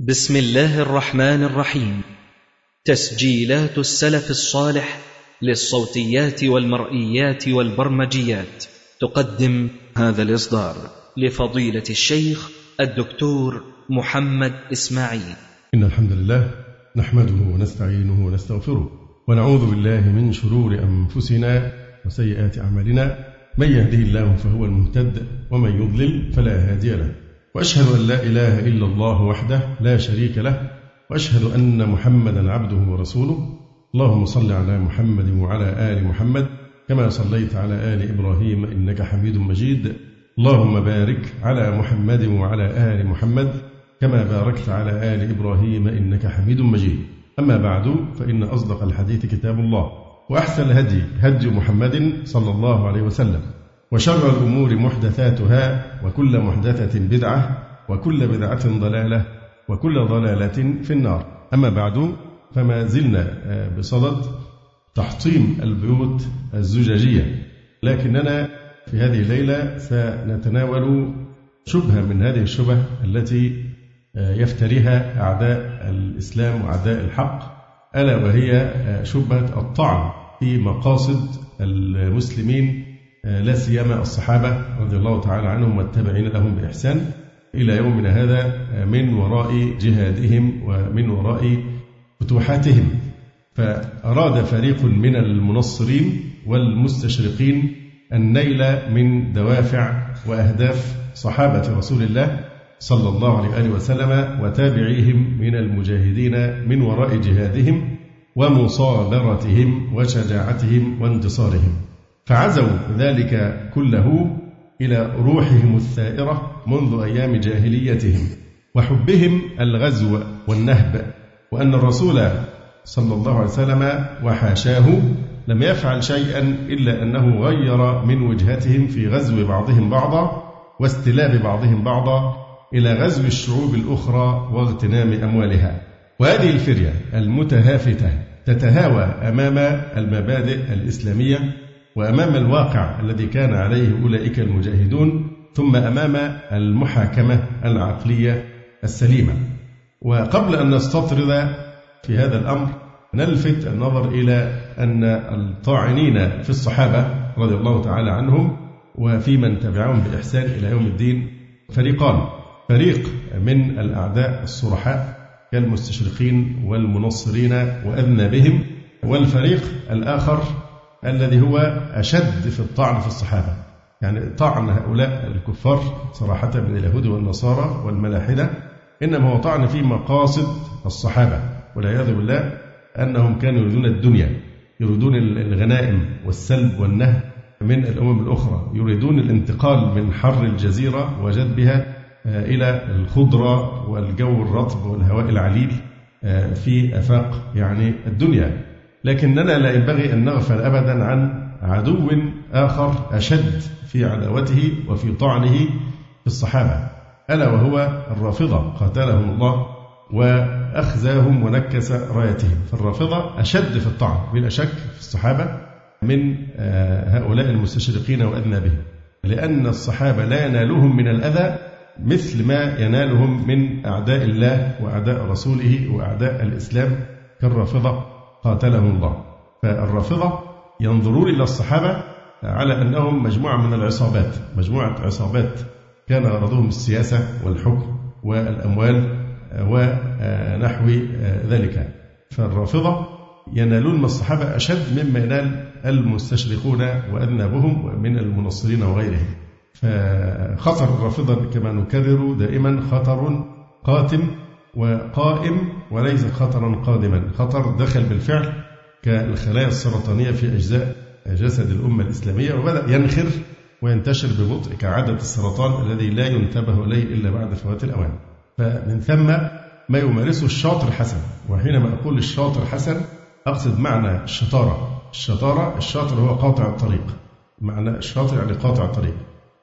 بسم الله الرحمن الرحيم. تسجيلات السلف الصالح للصوتيات والمرئيات والبرمجيات. تقدم هذا الإصدار لفضيلة الشيخ الدكتور محمد إسماعيل. إن الحمد لله نحمده ونستعينه ونستغفره ونعوذ بالله من شرور أنفسنا وسيئات أعمالنا. من يهده الله فهو المهتد ومن يضلل فلا هادي له. وأشهد أن لا إله إلا الله وحده لا شريك له وأشهد أن محمدا عبده ورسوله. اللهم صل على محمد وعلى آل محمد كما صليت على آل إبراهيم إنك حميد مجيد. اللهم بارك على محمد وعلى آل محمد كما باركت على آل إبراهيم إنك حميد مجيد. أما بعد فإن أصدق الحديث كتاب الله وأحسن الهدي هدي محمد صلى الله عليه وسلم. وشر الأمور محدثاتها وكل محدثة بدعة وكل بدعة ضلالة وكل ضلالة في النار. أما بعد فما زلنا بصدد تحطيم البيوت الزجاجية. لكننا في هذه الليلة سنتناول شبهة من هذه الشبه التي يفتريها أعداء الإسلام وأعداء الحق ألا وهي شبهة الطعن في مقاصد المسلمين لا سيما الصحابة رضي الله تعالى عنهم والتابعين لهم بإحسان إلى يومنا هذا من وراء جهادهم ومن وراء فتوحاتهم. فأراد فريق من المنصرين والمستشرقين النيل من دوافع وأهداف صحابة رسول الله صلى الله عليه وآله وسلم وتابعيهم من المجاهدين من وراء جهادهم ومصابرتهم وشجاعتهم وانتصارهم. فعزوا ذلك كله إلى روحهم الثائرة منذ أيام جاهليتهم وحبهم الغزو والنهب وأن الرسول صلى الله عليه وسلم وحاشاه لم يفعل شيئا إلا أنه غير من وجهتهم في غزو بعضهم بعضا واستلاب بعضهم بعضا إلى غزو الشعوب الأخرى واغتنام أموالها. وهذه الفرية المتهافتة تتهاوى أمام المبادئ الإسلامية وأمام الواقع الذي كان عليه أولئك المجاهدون ثم أمام المحاكمة العقلية السليمة. وقبل أن نستطرد في هذا الأمر نلفت النظر إلى أن الطاعنين في الصحابة رضي الله تعالى عنهم وفي من تبعهم بإحسان إلى يوم الدين فريقان. فريق من الأعداء الصرحاء كالمستشرقين والمنصرين وأذنابهم والفريق الآخر الذي هو أشد في الطعن في الصحابة. يعني طعن هؤلاء الكفار صراحة من اليهود والنصارى والملاحدة إنما هو طعن في مقاصد الصحابة. والعياذ بالله أنهم كانوا يريدون الدنيا يريدون الغنائم والسلب والنهب من الأمم الأخرى يريدون الانتقال من حر الجزيرة وجذبها إلى الخضرة والجو الرطب والهواء العليل في أفاق يعني الدنيا. لكننا لا ينبغي أن نغفل أبدا عن عدو آخر أشد في عداوته وفي طعنه في الصحابة ألا وهو الرافضة قاتلهم الله وأخزاهم ونكس رايتهم. فالرافضة أشد في الطعن بلا شك في الصحابة من هؤلاء المستشرقين وأذنابهم لأن الصحابة لا ينالهم من الأذى مثل ما ينالهم من أعداء الله وأعداء رسوله وأعداء الإسلام كالرافضة. قاتلهم الله. فالرافضة ينظرون إلى الصحابة على أنهم مجموعة من العصابات. مجموعة عصابات كان غرضهم السياسة والحكم والأموال ونحو ذلك. فالرافضة ينالون من الصحابة أشد مما ينال المستشرقون وأذنابهم من المنصرين وغيرهم. فخطر الرافضة كما نكرر دائما خطر قاتم وقائم وليس خطرا قادما. خطر دخل بالفعل كالخلايا السرطانية في أجزاء جسد الأمة الإسلامية وبدأ ينخر وينتشر ببطء كعادة السرطان الذي لا ينتبه إليه إلا بعد فوات الأوان. فمن ثم ما يمارسه الشاطر حسن وحينما أقول الشاطر حسن أقصد معنى الشطارة. الشطارة الشاطر هو قاطع الطريق. معنى الشاطر يعني قاطع الطريق.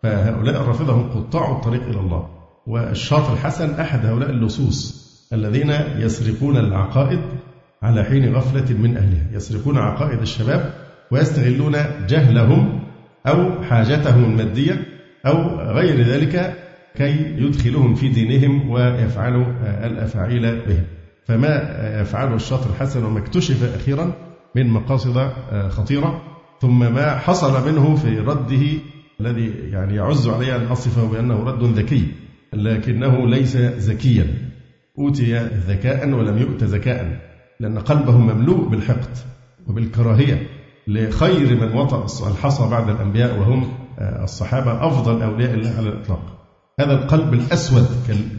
فهؤلاء الرافضة هم قطاع الطريق إلى الله. والشاطر الحسن أحد هؤلاء اللصوص. الذين يسرقون العقائد على حين غفلة من أهلها. يسرقون عقائد الشباب ويستغلون جهلهم أو حاجتهم المادية أو غير ذلك كي يدخلهم في دينهم ويفعلوا الأفاعيل بهم. فما يفعله الشاطر الحسن وما اكتشف أخيرا من مقاصد خطيرة ثم ما حصل منه في رده الذي يعني يعز علي أن أصفه بأنه رد ذكي لكنه ليس ذكيا. أوتي ذكاء ولم يؤت ذكاء لأن قلبه مملوء بالحقد وبالكراهية لخير من وطأ الحصى بعد الأنبياء وهم الصحابة أفضل أولياء الله على الإطلاق. هذا القلب الأسود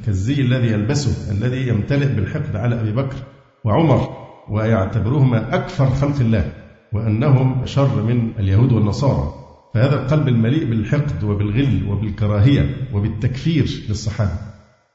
كالزي الذي يلبسه الذي يمتلئ بالحقد على أبي بكر وعمر ويعتبرهما أكثر خلق الله وأنهم شر من اليهود والنصارى. فهذا القلب المليء بالحقد وبالغل وبالكراهية وبالتكفير للصحابة.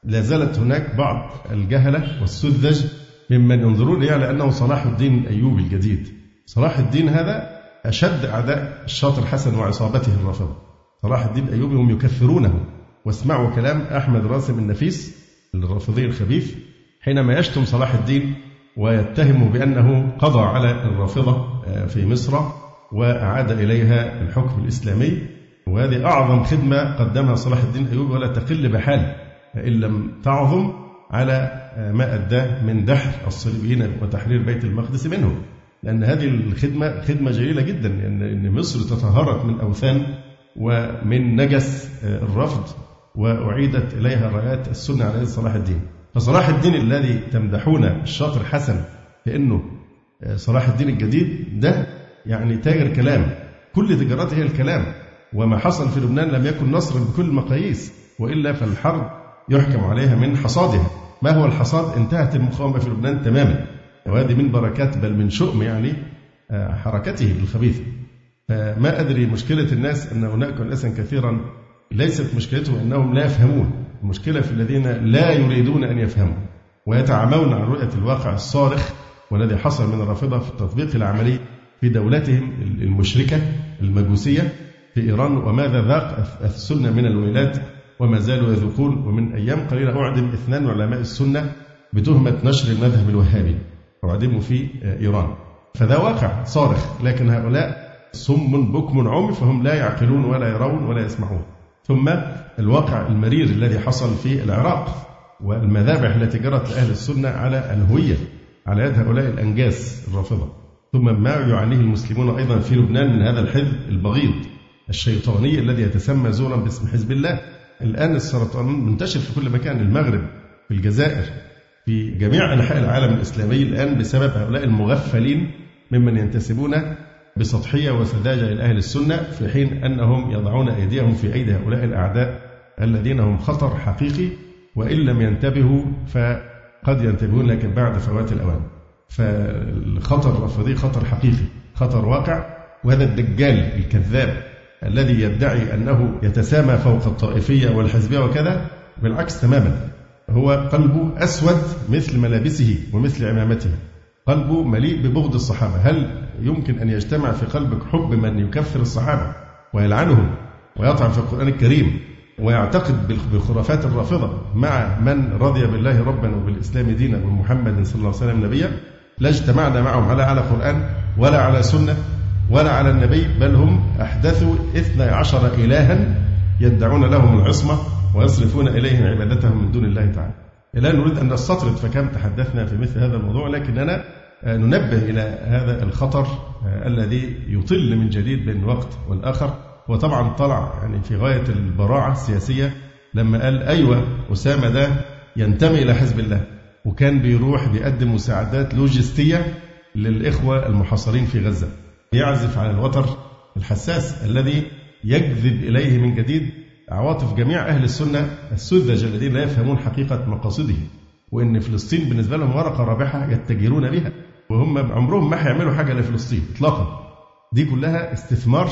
لا زالت هناك بعض الجهلة والسذج ممن ينظرون إليه على أنه صلاح الدين الأيوبي الجديد. صلاح الدين هذا أشد أعداء الشاطر حسن وعصابته الرافضة. صلاح الدين الأيوبي هم يكفرونه. واسمعوا كلام أحمد راسم النفيس الرافضي الخبيث حينما يشتم صلاح الدين ويتهم بأنه قضى على الرافضة آه، في مصر وأعاد إليها الحكم الإسلامي. وهذه أعظم خدمة قدمها صلاح الدين الأيوبي ولا تقل بحال. إن لم تعظم على ما أداه من دحر الصليبيين وتحرير بيت المقدس منهم. لأن هذه الخدمة خدمة جليلة جدا لأن مصر تطهرت من أوثان ومن نجس الرفض وأعيدت إليها رايات السنة على صلاح الدين. فصلاح الدين الذي تمدحون الشاطر حسن بأنه صلاح الدين الجديد ده يعني تاجر كلام. كل تجارته هي الكلام. وما حصل في لبنان لم يكن نصرا بكل المقاييس. وإلا فالحرب يحكم عليها من حصادها. ما هو الحصاد؟ انتهت المقاومة في لبنان تماما. وهذه من بركات بل من شؤم يعني آه، حركته الخبيثة فما أدري مشكلة الناس أن هناك أناسا كثيرا ليست مشكلتهم أنهم لا يفهمون. المشكلة في الذين لا يريدون أن يفهموا ويتعامون عن رؤية الواقع الصارخ والذي حصل من الرافضة في التطبيق العملي في دولتهم المشركة المجوسية في إيران. وماذا ذاق السنة من الويلات؟ وما زالوا يذوقون ومن أيام قليلة أعدم اثنان من علماء السنة بتهمة نشر المذهب الوهابي أعدموا في إيران. فذا واقع صارخ لكن هؤلاء صم بكم عمي فهم لا يعقلون ولا يرون ولا يسمعون. ثم الواقع المرير الذي حصل في العراق والمذابح التي جرت لأهل السنة على الهوية على يد هؤلاء الأنجاس الرافضة. ثم ما يعانيه المسلمون أيضا في لبنان من هذا الحزب البغيض الشيطاني الذي يتسمى زورا باسم حزب الله. الآن السرطان منتشر في كل مكان المغرب في الجزائر في جميع أنحاء العالم الإسلامي الآن بسبب هؤلاء المغفلين ممن ينتسبون بسطحية وسذاجة إلى أهل السنة في حين أنهم يضعون أيديهم في أيدي هؤلاء الأعداء الذين هم خطر حقيقي وإن لم ينتبهوا فقد ينتبهون لكن بعد فوات الأوان. فالخطر الرافضي خطر حقيقي خطر واقع وهذا الدجال الكذاب الذي يدعي أنه يتسامى فوق الطائفية والحزبية وكذا بالعكس تماما. هو قلبه أسود مثل ملابسه ومثل عمامته. قلبه مليء ببغض الصحابة. هل يمكن أن يجتمع في قلبك حب من يكفر الصحابة ويلعنهم ويطعن في القرآن الكريم ويعتقد بالخرافات الرافضة مع من رضي بالله ربا وبالإسلام دينا ومحمد صلى الله عليه وسلم نبيا؟ لا اجتمعنا معهم على على قرآن ولا على سنة. ولا على النبي بل هم أحدثوا اثنى عشر إلها يدعون لهم العصمة ويصرفون إليهم عبادتهم من دون الله تعالى. لا نريد أن نستطرد فكم تحدثنا في مثل هذا الموضوع لكننا ننبه إلى هذا الخطر الذي يطل من جديد بين وقت والآخر. وطبعا طلع يعني في غاية البراعة السياسية لما قال أيوة أسامة ده ينتمي إلى حزب الله. وكان بيروح بيقدم مساعدات لوجستية للإخوة المحاصرين في غزة. يعزف على الوتر الحساس الذي يجذب إليه من جديد عواطف جميع أهل السنة السذج الذين لا يفهمون حقيقة مقاصده. وإن فلسطين بالنسبة لهم ورقة رابحة يتجرون بها وهم عمرهم ما هيعملوا حاجة لفلسطين إطلاقا. دي كلها استثمار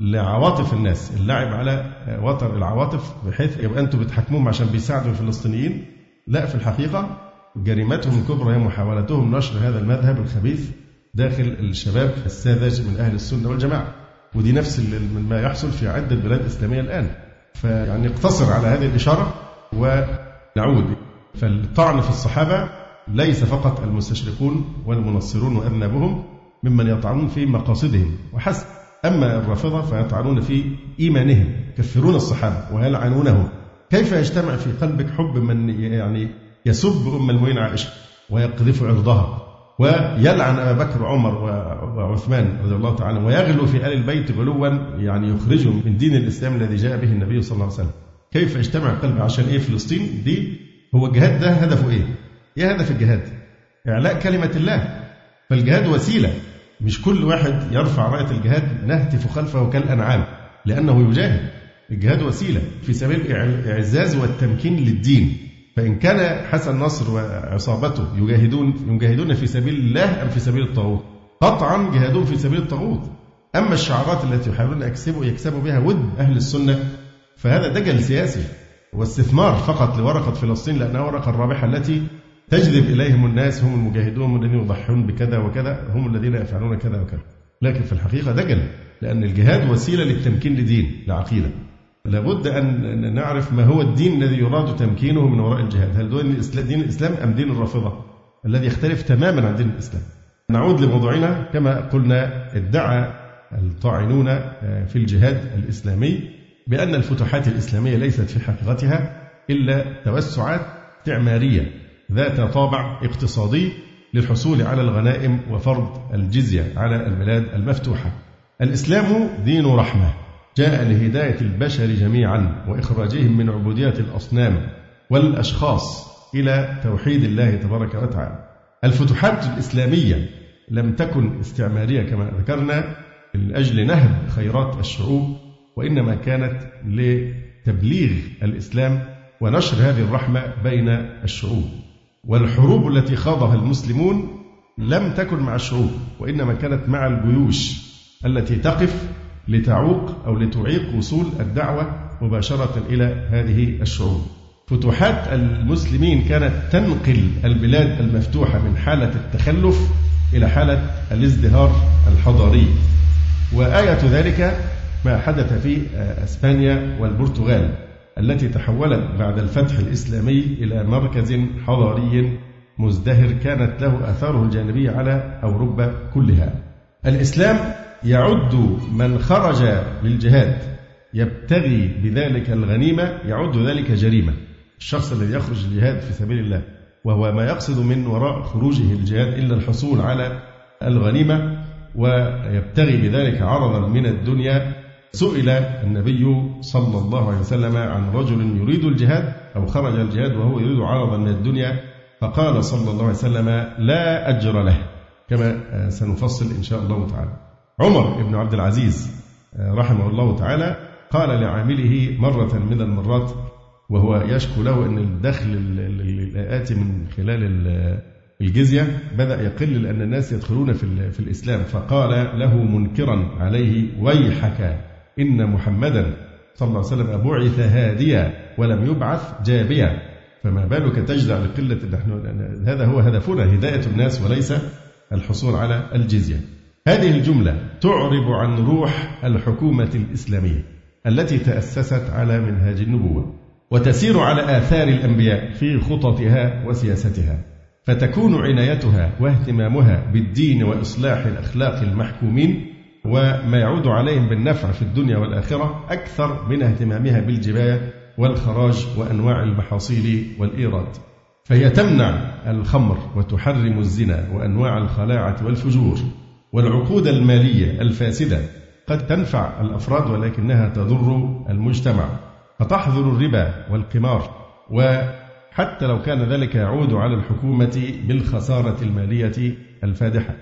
لعواطف الناس اللعب على وتر العواطف بحيث يبقى أنتم بتحكموهم عشان بيساعدوا الفلسطينيين. لا في الحقيقة جريمتهم الكبرى هي محاولتهم نشر هذا المذهب الخبيث داخل الشباب الساذج من أهل السنة والجماعة. ودي نفس ما يحصل في عدة بلاد إسلامية الآن. فيعني اقتصر على هذه الإشارة ونعود. فالطعن في الصحابة ليس فقط المستشرقون والمنصرون وأذنابهم ممن يطعنون في مقاصدهم وحسب. أما الرافضة فيطعنون في إيمانهم يكفرون الصحابة ويلعنونهم. كيف يجتمع في قلبك حب من يعني يسب أم المؤمنين عائشة ويقذف عرضها؟ ويلعن أبا بكر وعمر وعثمان رضي الله تعالى ويغلو في آل البيت غلوا يعني يخرجهم من دين الإسلام الذي جاء به النبي صلى الله عليه وسلم. كيف يجتمع قلبه عشان إيه فلسطين؟ دي هو الجهاد ده هدفه إيه؟ إيه هدف الجهاد؟ إعلاء كلمة الله. فالجهاد وسيلة. مش كل واحد يرفع رأية الجهاد نهتف خلفه كالأنعام لأنه يجاهد. الجهاد وسيلة في سبيل الإعزاز والتمكين للدين. فإن كان حسن نصر وعصابته يجاهدون يجاهدون في سبيل الله أم في سبيل الطاغوت. قطعا جهادهم في سبيل الطاغوت. أما الشعارات التي يحاولون يكسبوا يكسبوا بها ود أهل السنة فهذا دجل سياسي. واستثمار فقط لورقة فلسطين لأنها ورقة الرابحة التي تجذب إليهم الناس هم المجاهدون الذين يضحون بكذا وكذا هم الذين يفعلون كذا وكذا. لكن في الحقيقة دجل لأن الجهاد وسيلة للتمكين لدين لعقيدة. لابد أن نعرف ما هو الدين الذي يراد تمكينه من وراء الجهاد. هل دين الإسلام أم دين الرافضة الذي يختلف تماما عن دين الإسلام؟ نعود لموضوعنا. كما قلنا ادعى الطاعنون آه، في الجهاد الإسلامي بأن الفتوحات الإسلامية ليست في حقيقتها إلا توسعات استعمارية ذات طابع اقتصادي للحصول على الغنائم وفرض الجزية على البلاد المفتوحة. الإسلام دين رحمة. جاء لهداية البشر جميعا وإخراجهم من عبودية الأصنام والأشخاص إلى توحيد الله تبارك وتعالى. الفتوحات الإسلامية لم تكن استعمارية كما ذكرنا من أجل نهب خيرات الشعوب وإنما كانت لتبليغ الإسلام ونشر هذه الرحمة بين الشعوب. والحروب التي خاضها المسلمون لم تكن مع الشعوب وإنما كانت مع الجيوش التي تقف لتعوق أو لتعيق وصول الدعوة مباشرة إلى هذه الشعوب. فتوحات المسلمين كانت تنقل البلاد المفتوحة من حالة التخلف إلى حالة الازدهار الحضاري. وآية ذلك ما حدث في أسبانيا والبرتغال التي تحولت بعد الفتح الإسلامي إلى مركز حضاري مزدهر كانت له آثاره الجانبية على أوروبا كلها. الإسلام يعد من خرج للجهاد. يبتغي بذلك الغنيمة يعد ذلك جريمة. الشخص الذي يخرج للجهاد في سبيل الله وهو ما يقصد من وراء خروجه للجهاد إلا الحصول على الغنيمة ويبتغي بذلك عرضا من الدنيا. سئل النبي صلى الله عليه وسلم عن رجل يريد الجهاد أو خرج الجهاد وهو يريد عرضا من الدنيا فقال صلى الله عليه وسلم لا أجر له كما سنفصل إن شاء الله تعالى. عمر بن عبد العزيز آه، رحمه الله تعالى قال لعامله مرة من المرات وهو يشكو له أن الدخل الآتي من خلال الجزية بدأ يقل لأن الناس يدخلون في, في الإسلام. فقال له منكرا عليه ويحك إن محمدا صلى الله عليه وسلم بعث هاديا ولم يبعث جابيا. فما بالك تجدع لقلة نحن هذا هو هدفنا هداية الناس وليس الحصول على الجزية. هذه الجملة تعرب عن روح الحكومة الإسلامية التي تأسست على منهاج النبوة وتسير على آثار الأنبياء في خططها وسياستها فتكون عنايتها واهتمامها بالدين وإصلاح الأخلاق المحكومين وما يعود عليهم بالنفع في الدنيا والآخرة أكثر من اهتمامها بالجباية والخراج وأنواع المحاصيل والإيراد. فهي تمنع الخمر وتحرم الزنا وأنواع الخلاعة والفجور. والعقود المالية الفاسدة قد تنفع الأفراد ولكنها تضر المجتمع فتحظر الربا والقمار وحتى لو كان ذلك يعود على الحكومة بالخسارة المالية الفادحة.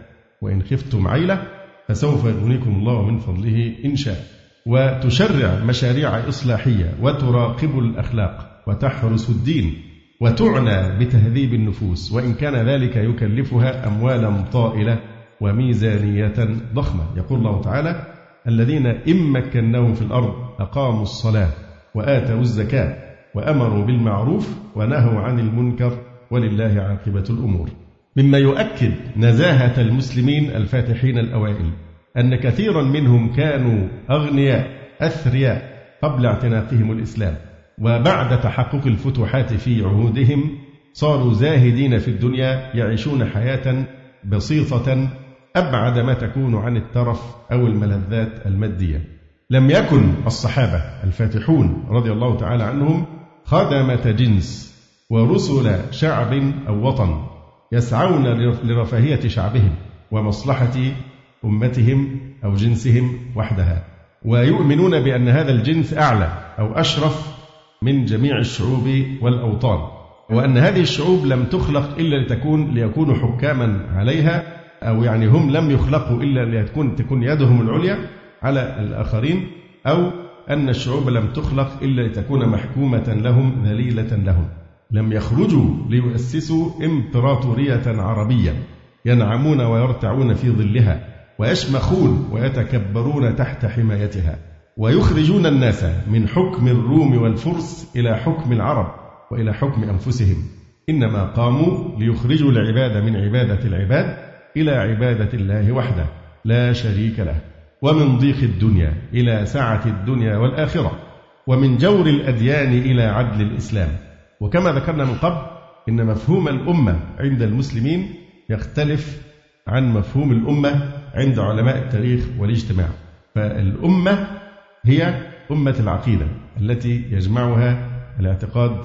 وإن خفتم عيلة فسوف يغنيكم الله من فضله إن شاء. وتشرع مشاريع إصلاحية وتراقب الأخلاق وتحرس الدين وتعنى بتهذيب النفوس وإن كان ذلك يكلفها أموالا طائلة وميزانية ضخمة. يقول الله تعالى الذين إن مكناهم في الأرض أقاموا الصلاة وآتوا الزكاة وأمروا بالمعروف ونهوا عن المنكر ولله عاقبة الأمور. مما يؤكد نزاهة المسلمين الفاتحين الأوائل أن كثيرا منهم كانوا أغنياء أثرياء قبل اعتناقهم الإسلام وبعد تحقق الفتوحات في عهودهم صاروا زاهدين في الدنيا يعيشون حياة بسيطة أبعد ما تكون عن الترف أو الملذات المادية. لم يكن الصحابة الفاتحون رضي الله تعالى عنهم خدمة جنس ورسل شعب أو وطن يسعون لرفاهية شعبهم ومصلحة أمتهم أو جنسهم وحدها. ويؤمنون بأن هذا الجنس أعلى أو أشرف من جميع الشعوب والأوطان وأن هذه الشعوب لم تخلق إلا لتكون ليكونوا حكاما عليها أو يعني هم لم يخلقوا إلا لتكون تكون يدهم العليا على الآخرين أو أن الشعوب لم تخلق إلا لتكون محكومة لهم ذليلة لهم. لم يخرجوا ليؤسسوا إمبراطورية عربية ينعمون ويرتعون في ظلها ويشمخون ويتكبرون تحت حمايتها ويخرجون الناس من حكم الروم والفرس إلى حكم العرب وإلى حكم أنفسهم. إنما قاموا ليخرجوا العباد من عبادة العباد إلى عبادة الله وحده لا شريك له. ومن ضيق الدنيا إلى سعة الدنيا والآخرة. ومن جور الأديان إلى عدل الإسلام. وكما ذكرنا من قبل إن مفهوم الأمة عند المسلمين يختلف عن مفهوم الأمة عند علماء التاريخ والاجتماع. فالأمة هي أمة العقيدة التي يجمعها الاعتقاد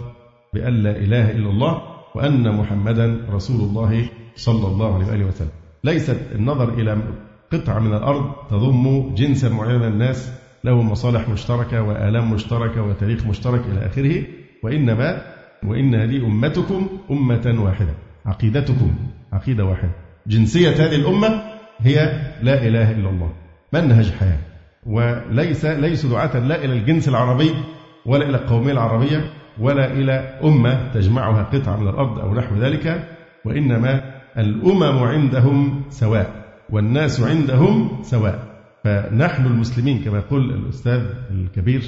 بأن لا إله إلا الله وأن محمدا رسول الله صلى الله عليه وآله وسلم. ليست النظر إلى قطعة من الأرض تضم جنسا معينا من الناس له مصالح مشتركة وآلام مشتركة وتاريخ مشترك إلى آخره. وإنما وإن هذه أمتكم أمة واحدة عقيدتكم عقيدة واحدة. جنسية هذه الأمة هي لا إله إلا الله منهج حياة. وليس ليس دعاة لا إلى الجنس العربي ولا إلى القومية العربية ولا إلى أمة تجمعها قطعة من الأرض أو نحو ذلك. وإنما الأمم عندهم سواء والناس عندهم سواء. فنحن المسلمين كما يقول الأستاذ الكبير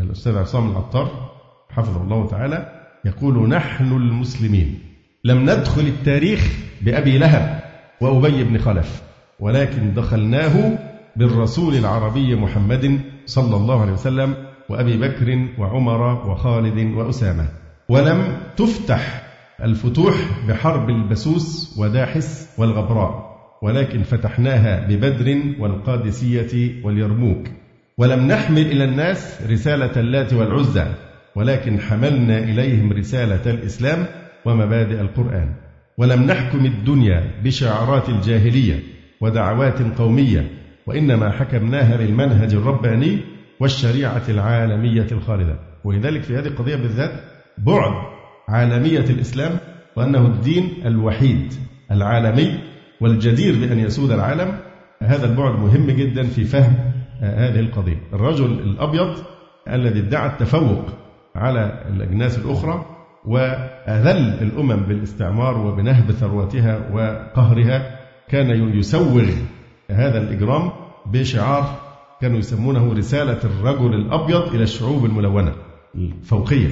الأستاذ عصام العطار حفظه الله تعالى يقول نحن المسلمين لم ندخل التاريخ بأبي لهب وأبي بن خلف ولكن دخلناه بالرسول العربي محمد صلى الله عليه وسلم وأبي بكر وعمر وخالد وأسامة. ولم تفتح الفتوح بحرب البسوس وداحس والغبراء ولكن فتحناها ببدر والقادسية واليرموك. ولم نحمل إلى الناس رسالة اللات والعزى ولكن حملنا إليهم رسالة الإسلام ومبادئ القرآن. ولم نحكم الدنيا بشعارات الجاهلية ودعوات قومية وإنما حكمناها بالمنهج الرباني والشريعة العالمية الخالدة. ولذلك في هذه القضية بالذات بعد عالمية الإسلام وأنه الدين الوحيد العالمي والجدير بأن يسود العالم. هذا البعد مهم جدا في فهم هذه القضية. الرجل الأبيض الذي ادعى التفوق على الأجناس الأخرى وأذل الأمم بالاستعمار وبنهب ثروتها وقهرها كان يسوغ هذا الإجرام بشعار كانوا يسمونه رسالة الرجل الأبيض إلى الشعوب الملونة الفوقية.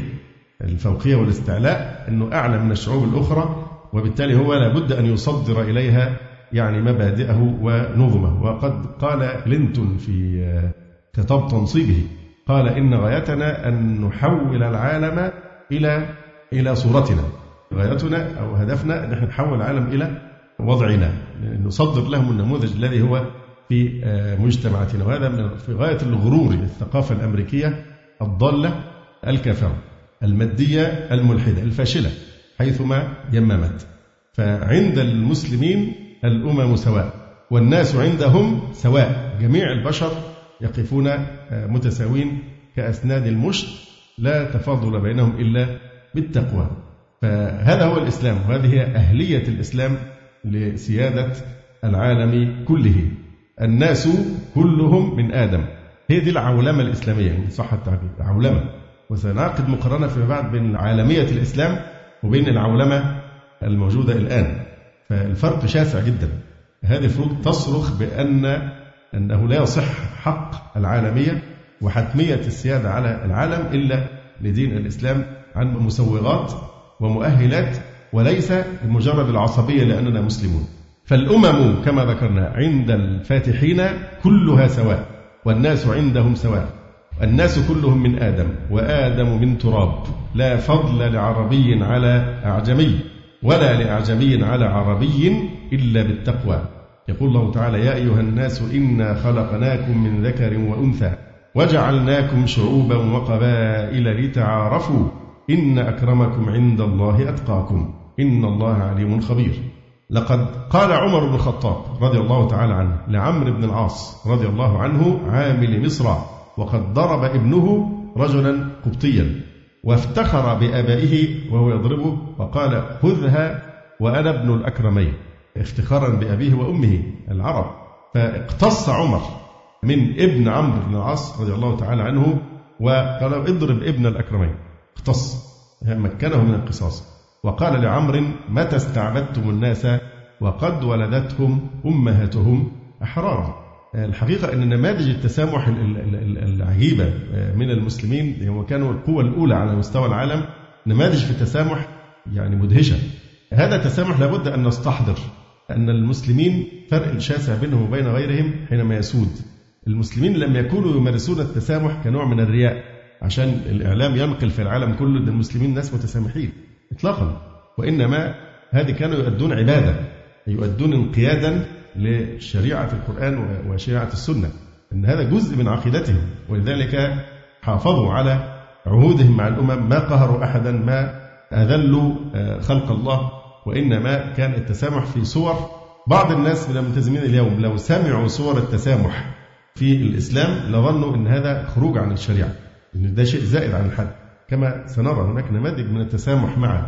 الفوقية والاستعلاء أنه أعلى من الشعوب الأخرى وبالتالي هو لابد أن يصدر إليها يعني مبادئه ونظمه. وقد قال كلينتون في خطاب تنصيبه قال إن غايتنا أن نحول العالم إلى إلى صورتنا. غايتنا أو هدفنا أن إحنا نحول العالم إلى وضعنا نصدر لهم النموذج الذي هو في آه، مجتمعاتنا. وهذا في غاية الغرور بالثقافة الأمريكية الضالة الكافرة. المادية الملحدة الفاشلة حيثما يممت فعند المسلمين الأمم سواء والناس عندهم سواء جميع البشر يقفون آه، متساوين كأسنان المشط لا تفاضل بينهم إلا بالتقوى. فهذا هو الإسلام وهذه هي أهلية الإسلام لسيادة العالم كله. الناس كلهم من آدم. هي دي العولمة الإسلامية إن صح التعبير عولمة. وسنعقد مقارنة فيما بعد بين عالمية الإسلام وبين العولمة الموجودة الآن. فالفرق شاسع جدا. هذه الفروق تصرخ بأن أنه لا يصح حق العالمية وحتمية السيادة على العالم إلا لدين الإسلام عن مسوغات ومؤهلات وليس بمجرد العصبية لأننا مسلمون. فالأمم كما ذكرنا عند الفاتحين كلها سواء والناس عندهم سواء. الناس كلهم من آدم وآدم من تراب. لا فضل لعربي على أعجمي ولا لأعجمي على عربي إلا بالتقوى. يقول الله تعالى يا أيها الناس إنا خلقناكم من ذكر وأنثى وجعلناكم شعوبا وقبائل لتعارفوا. إن أكرمكم عند الله أتقاكم إن الله عليم خبير. لقد قال عمر بن الخطاب رضي الله تعالى عنه لعمرو بن العاص رضي الله عنه عامل مصر. وقد ضرب ابنه رجلا قبطيا وافتخر بآبائه وهو يضربه وقال خذها وأنا ابن الأكرمين. افتخارا بأبيه وأمه العرب. فاقتص عمر من ابن عمرو بن العاص رضي الله تعالى عنه وقال اضرب ابن الأكرمين. اقتص مكنه من القصاص. وقال لعمرو متى استعبدتم الناس وقد ولدتهم أمهاتهم أحرارا؟ الحقيقة أن نماذج التسامح العجيبة من المسلمين هم كانوا القوة الأولى على مستوى العالم نماذج في التسامح يعني مدهشة. هذا التسامح لابد أن نستحضر أن المسلمين فرق شاسع بينهم وبين غيرهم حينما يسود. المسلمين لم يكونوا يمارسون التسامح كنوع من الرياء عشان الإعلام ينقل في العالم كله أن المسلمين ناس متسامحين إطلاقا. وإنما هذه كانوا يؤدون عبادة يؤدون انقيادا لشريعة القرآن وشريعة السنة أن هذا جزء من عقيدتهم ولذلك حافظوا على عهودهم مع الأمم ما قهروا أحدا ما أذلوا آه، خلق الله وإنما كان التسامح في صور بعض الناس من الملتزمين اليوم لو سمعوا صور التسامح في الإسلام لظنوا أن هذا خروج عن الشريعة أن ده شيء زائد عن الحد. كما سنرى هناك نماذج من التسامح مع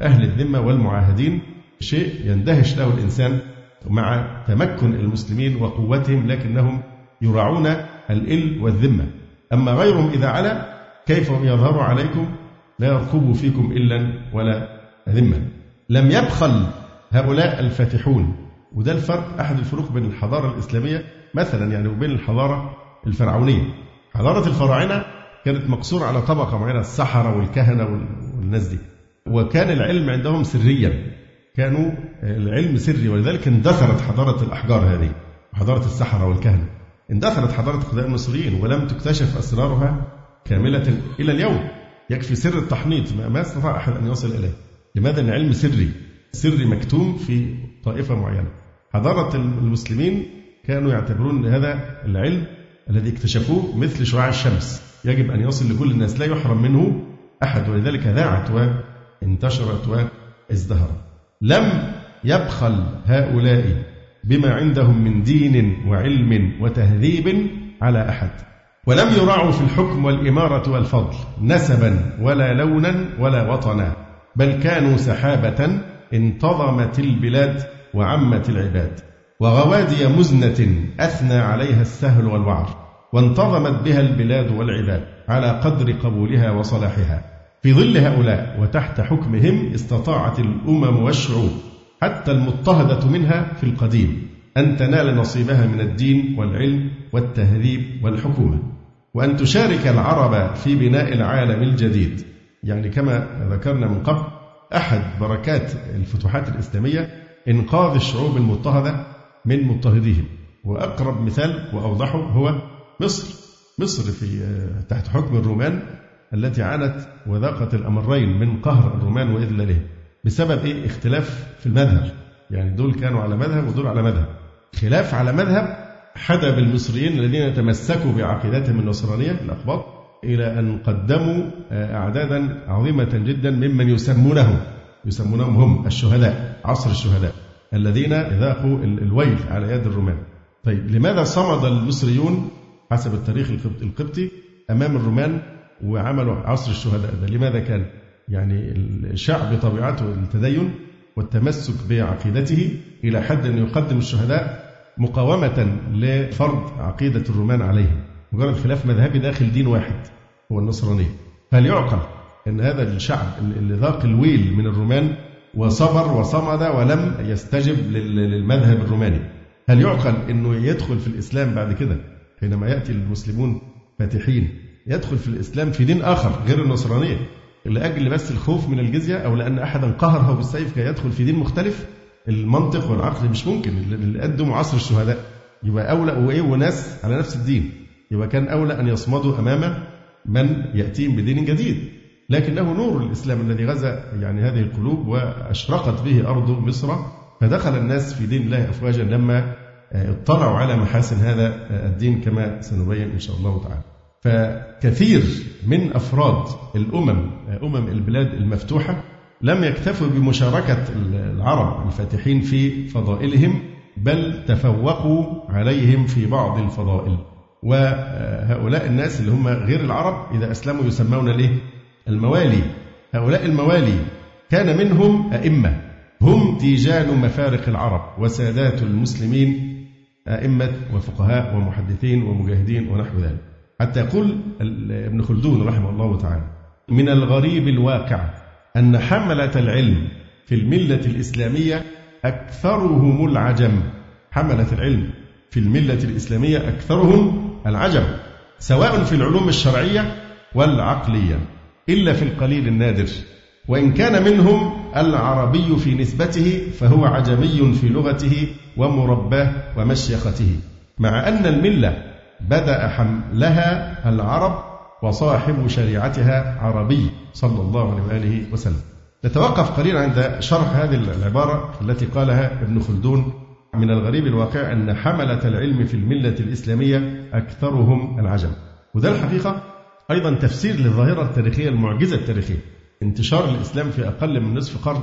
أهل الذمة والمعاهدين شيء يندهش له الإنسان مع تمكن المسلمين وقوتهم لكنهم يراعون الإل والذمة. أما غيرهم إذا علا كيف يظهر عليكم؟ لا يرقب فيكم إلا ولا ذمة. لم يبخل هؤلاء الفاتحون. وده الفرق أحد الفروق بين الحضارة الإسلامية مثلا يعني وبين الحضارة الفرعونية. حضارة الفراعنة كانت مقصورة على طبقة معينة السحرة والكهنة والناس دي. وكان العلم عندهم سريا. كانوا العلم سري ولذلك اندثرت حضارة الأحجار هذه حضارة السحرة والكهنة. اندثرت حضارة قدماء المصريين ولم تكتشف أسرارها كاملة إلى اليوم. يكفي سر التحنيط. ما استطاع أحد أن يصل إليه. لماذا؟ العلم سري. سري مكتوم في طائفة معينة. حضارة المسلمين كانوا يعتبرون هذا العلم الذي اكتشفوه مثل شعاع الشمس. يجب أن يصل لكل الناس لا يحرم منه أحد. ولذلك ذاعت وانتشرت وازدهرت. لم يبخل هؤلاء بما عندهم من دين وعلم وتهذيب على أحد. ولم يراعوا في الحكم والإمارة والفضل نسبا ولا لونا ولا وطنا بل كانوا سحابة انتظمت البلاد وعمت العباد. وغوادي مزنة أثنى عليها السهل والوعر وانتظمت بها البلاد والعباد على قدر قبولها وصلاحها. في ظل هؤلاء وتحت حكمهم استطاعت الأمم والشعوب حتى المضطهدة منها في القديم أن تنال نصيبها من الدين والعلم والتهذيب والحكومة. وأن تشارك العرب في بناء العالم الجديد. يعني كما ذكرنا من قبل أحد بركات الفتوحات الإسلامية إنقاذ الشعوب المضطهدة من مضطهديهم. وأقرب مثال وأوضحه هو مصر. مصر في تحت حكم الرومان التي عانت وذاقت الأمرين من قهر الرومان وإذلالهم بسبب إيه؟ اختلاف في المذهب. يعني دول كانوا على مذهب ودول على مذهب. خلاف على مذهب حدب المصريين الذين تمسكوا بعقيدتهم النصرانية الأقباط إلى أن قدموا آه، أعدادا عظيمة جدا ممن يسمونهم. يسمونهم هم الشهداء عصر الشهداء الذين ذاقوا الويل على يد الرومان. طيب لماذا صمد المصريون حسب التاريخ القبطي أمام الرومان وعملوا عصر الشهداء ده. لماذا كان؟ يعني الشعب بطبيعته التدين والتمسك بعقيدته إلى حد أن يقدم الشهداء مقاومة لفرض عقيدة الرومان عليهم. مجرد خلاف مذهبي داخل دين واحد هو النصرانية فهل يعقل أن هذا الشعب اللي ذاق الويل من الرومان وصبر وصمد ولم يستجب للمذهب الروماني؟ هل يعقل أنه يدخل في الإسلام بعد كده حينما يأتي المسلمون فاتحين يدخل في الإسلام في دين آخر غير النصرانية لأجل بس الخوف من الجزية أو لأن أحدا قهره بالسيف كي يدخل في دين مختلف المنطق والعقل مش ممكن اللي قدموا عصر الشهداء. يبقى أولى وإيه؟ وناس على نفس الدين. يبقى كان أولى أن يصمدوا أمام من يأتيهم بدين جديد. لكنه نور الإسلام الذي غزا يعني هذه القلوب وأشرقت به أرض مصر فدخل الناس في دين الله أفواجا لما اطلعوا على محاسن هذا الدين كما سنبين إن شاء الله تعالى. فكثير من أفراد الأمم أمم البلاد المفتوحة لم يكتفوا بمشاركة العرب الفاتحين في فضائلهم بل تفوقوا عليهم في بعض الفضائل. وهؤلاء الناس اللي هم غير العرب إذا أسلموا يسمون ليه الموالي. هؤلاء الموالي كان منهم أئمة. هم تيجان مفارق العرب وسادات المسلمين أئمة وفقهاء ومحدثين ومجاهدين ونحو ذلك. حتى يقول ابن خلدون رحمه الله تعالى من الغريب الواقع أن حملة العلم في الملة الإسلامية أكثرهم العجم. حملة العلم في الملة الإسلامية أكثرهم العجم سواء في العلوم الشرعية والعقلية إلا في القليل النادر وإن كان منهم العربي في نسبته فهو عجمي في لغته ومرباه ومشيخته مع أن الملة بدأ حملها العرب وصاحب شريعتها عربي صلى الله عليه وآله وسلم. نتوقف قليلا عند شرح هذه العبارة التي قالها ابن خلدون. من الغريب الواقع أن حملة العلم في الملة الإسلامية أكثرهم العجم. وده الحقيقة أيضا تفسير للظاهرة التاريخية المعجزة التاريخية. انتشار الإسلام في أقل من نصف قرن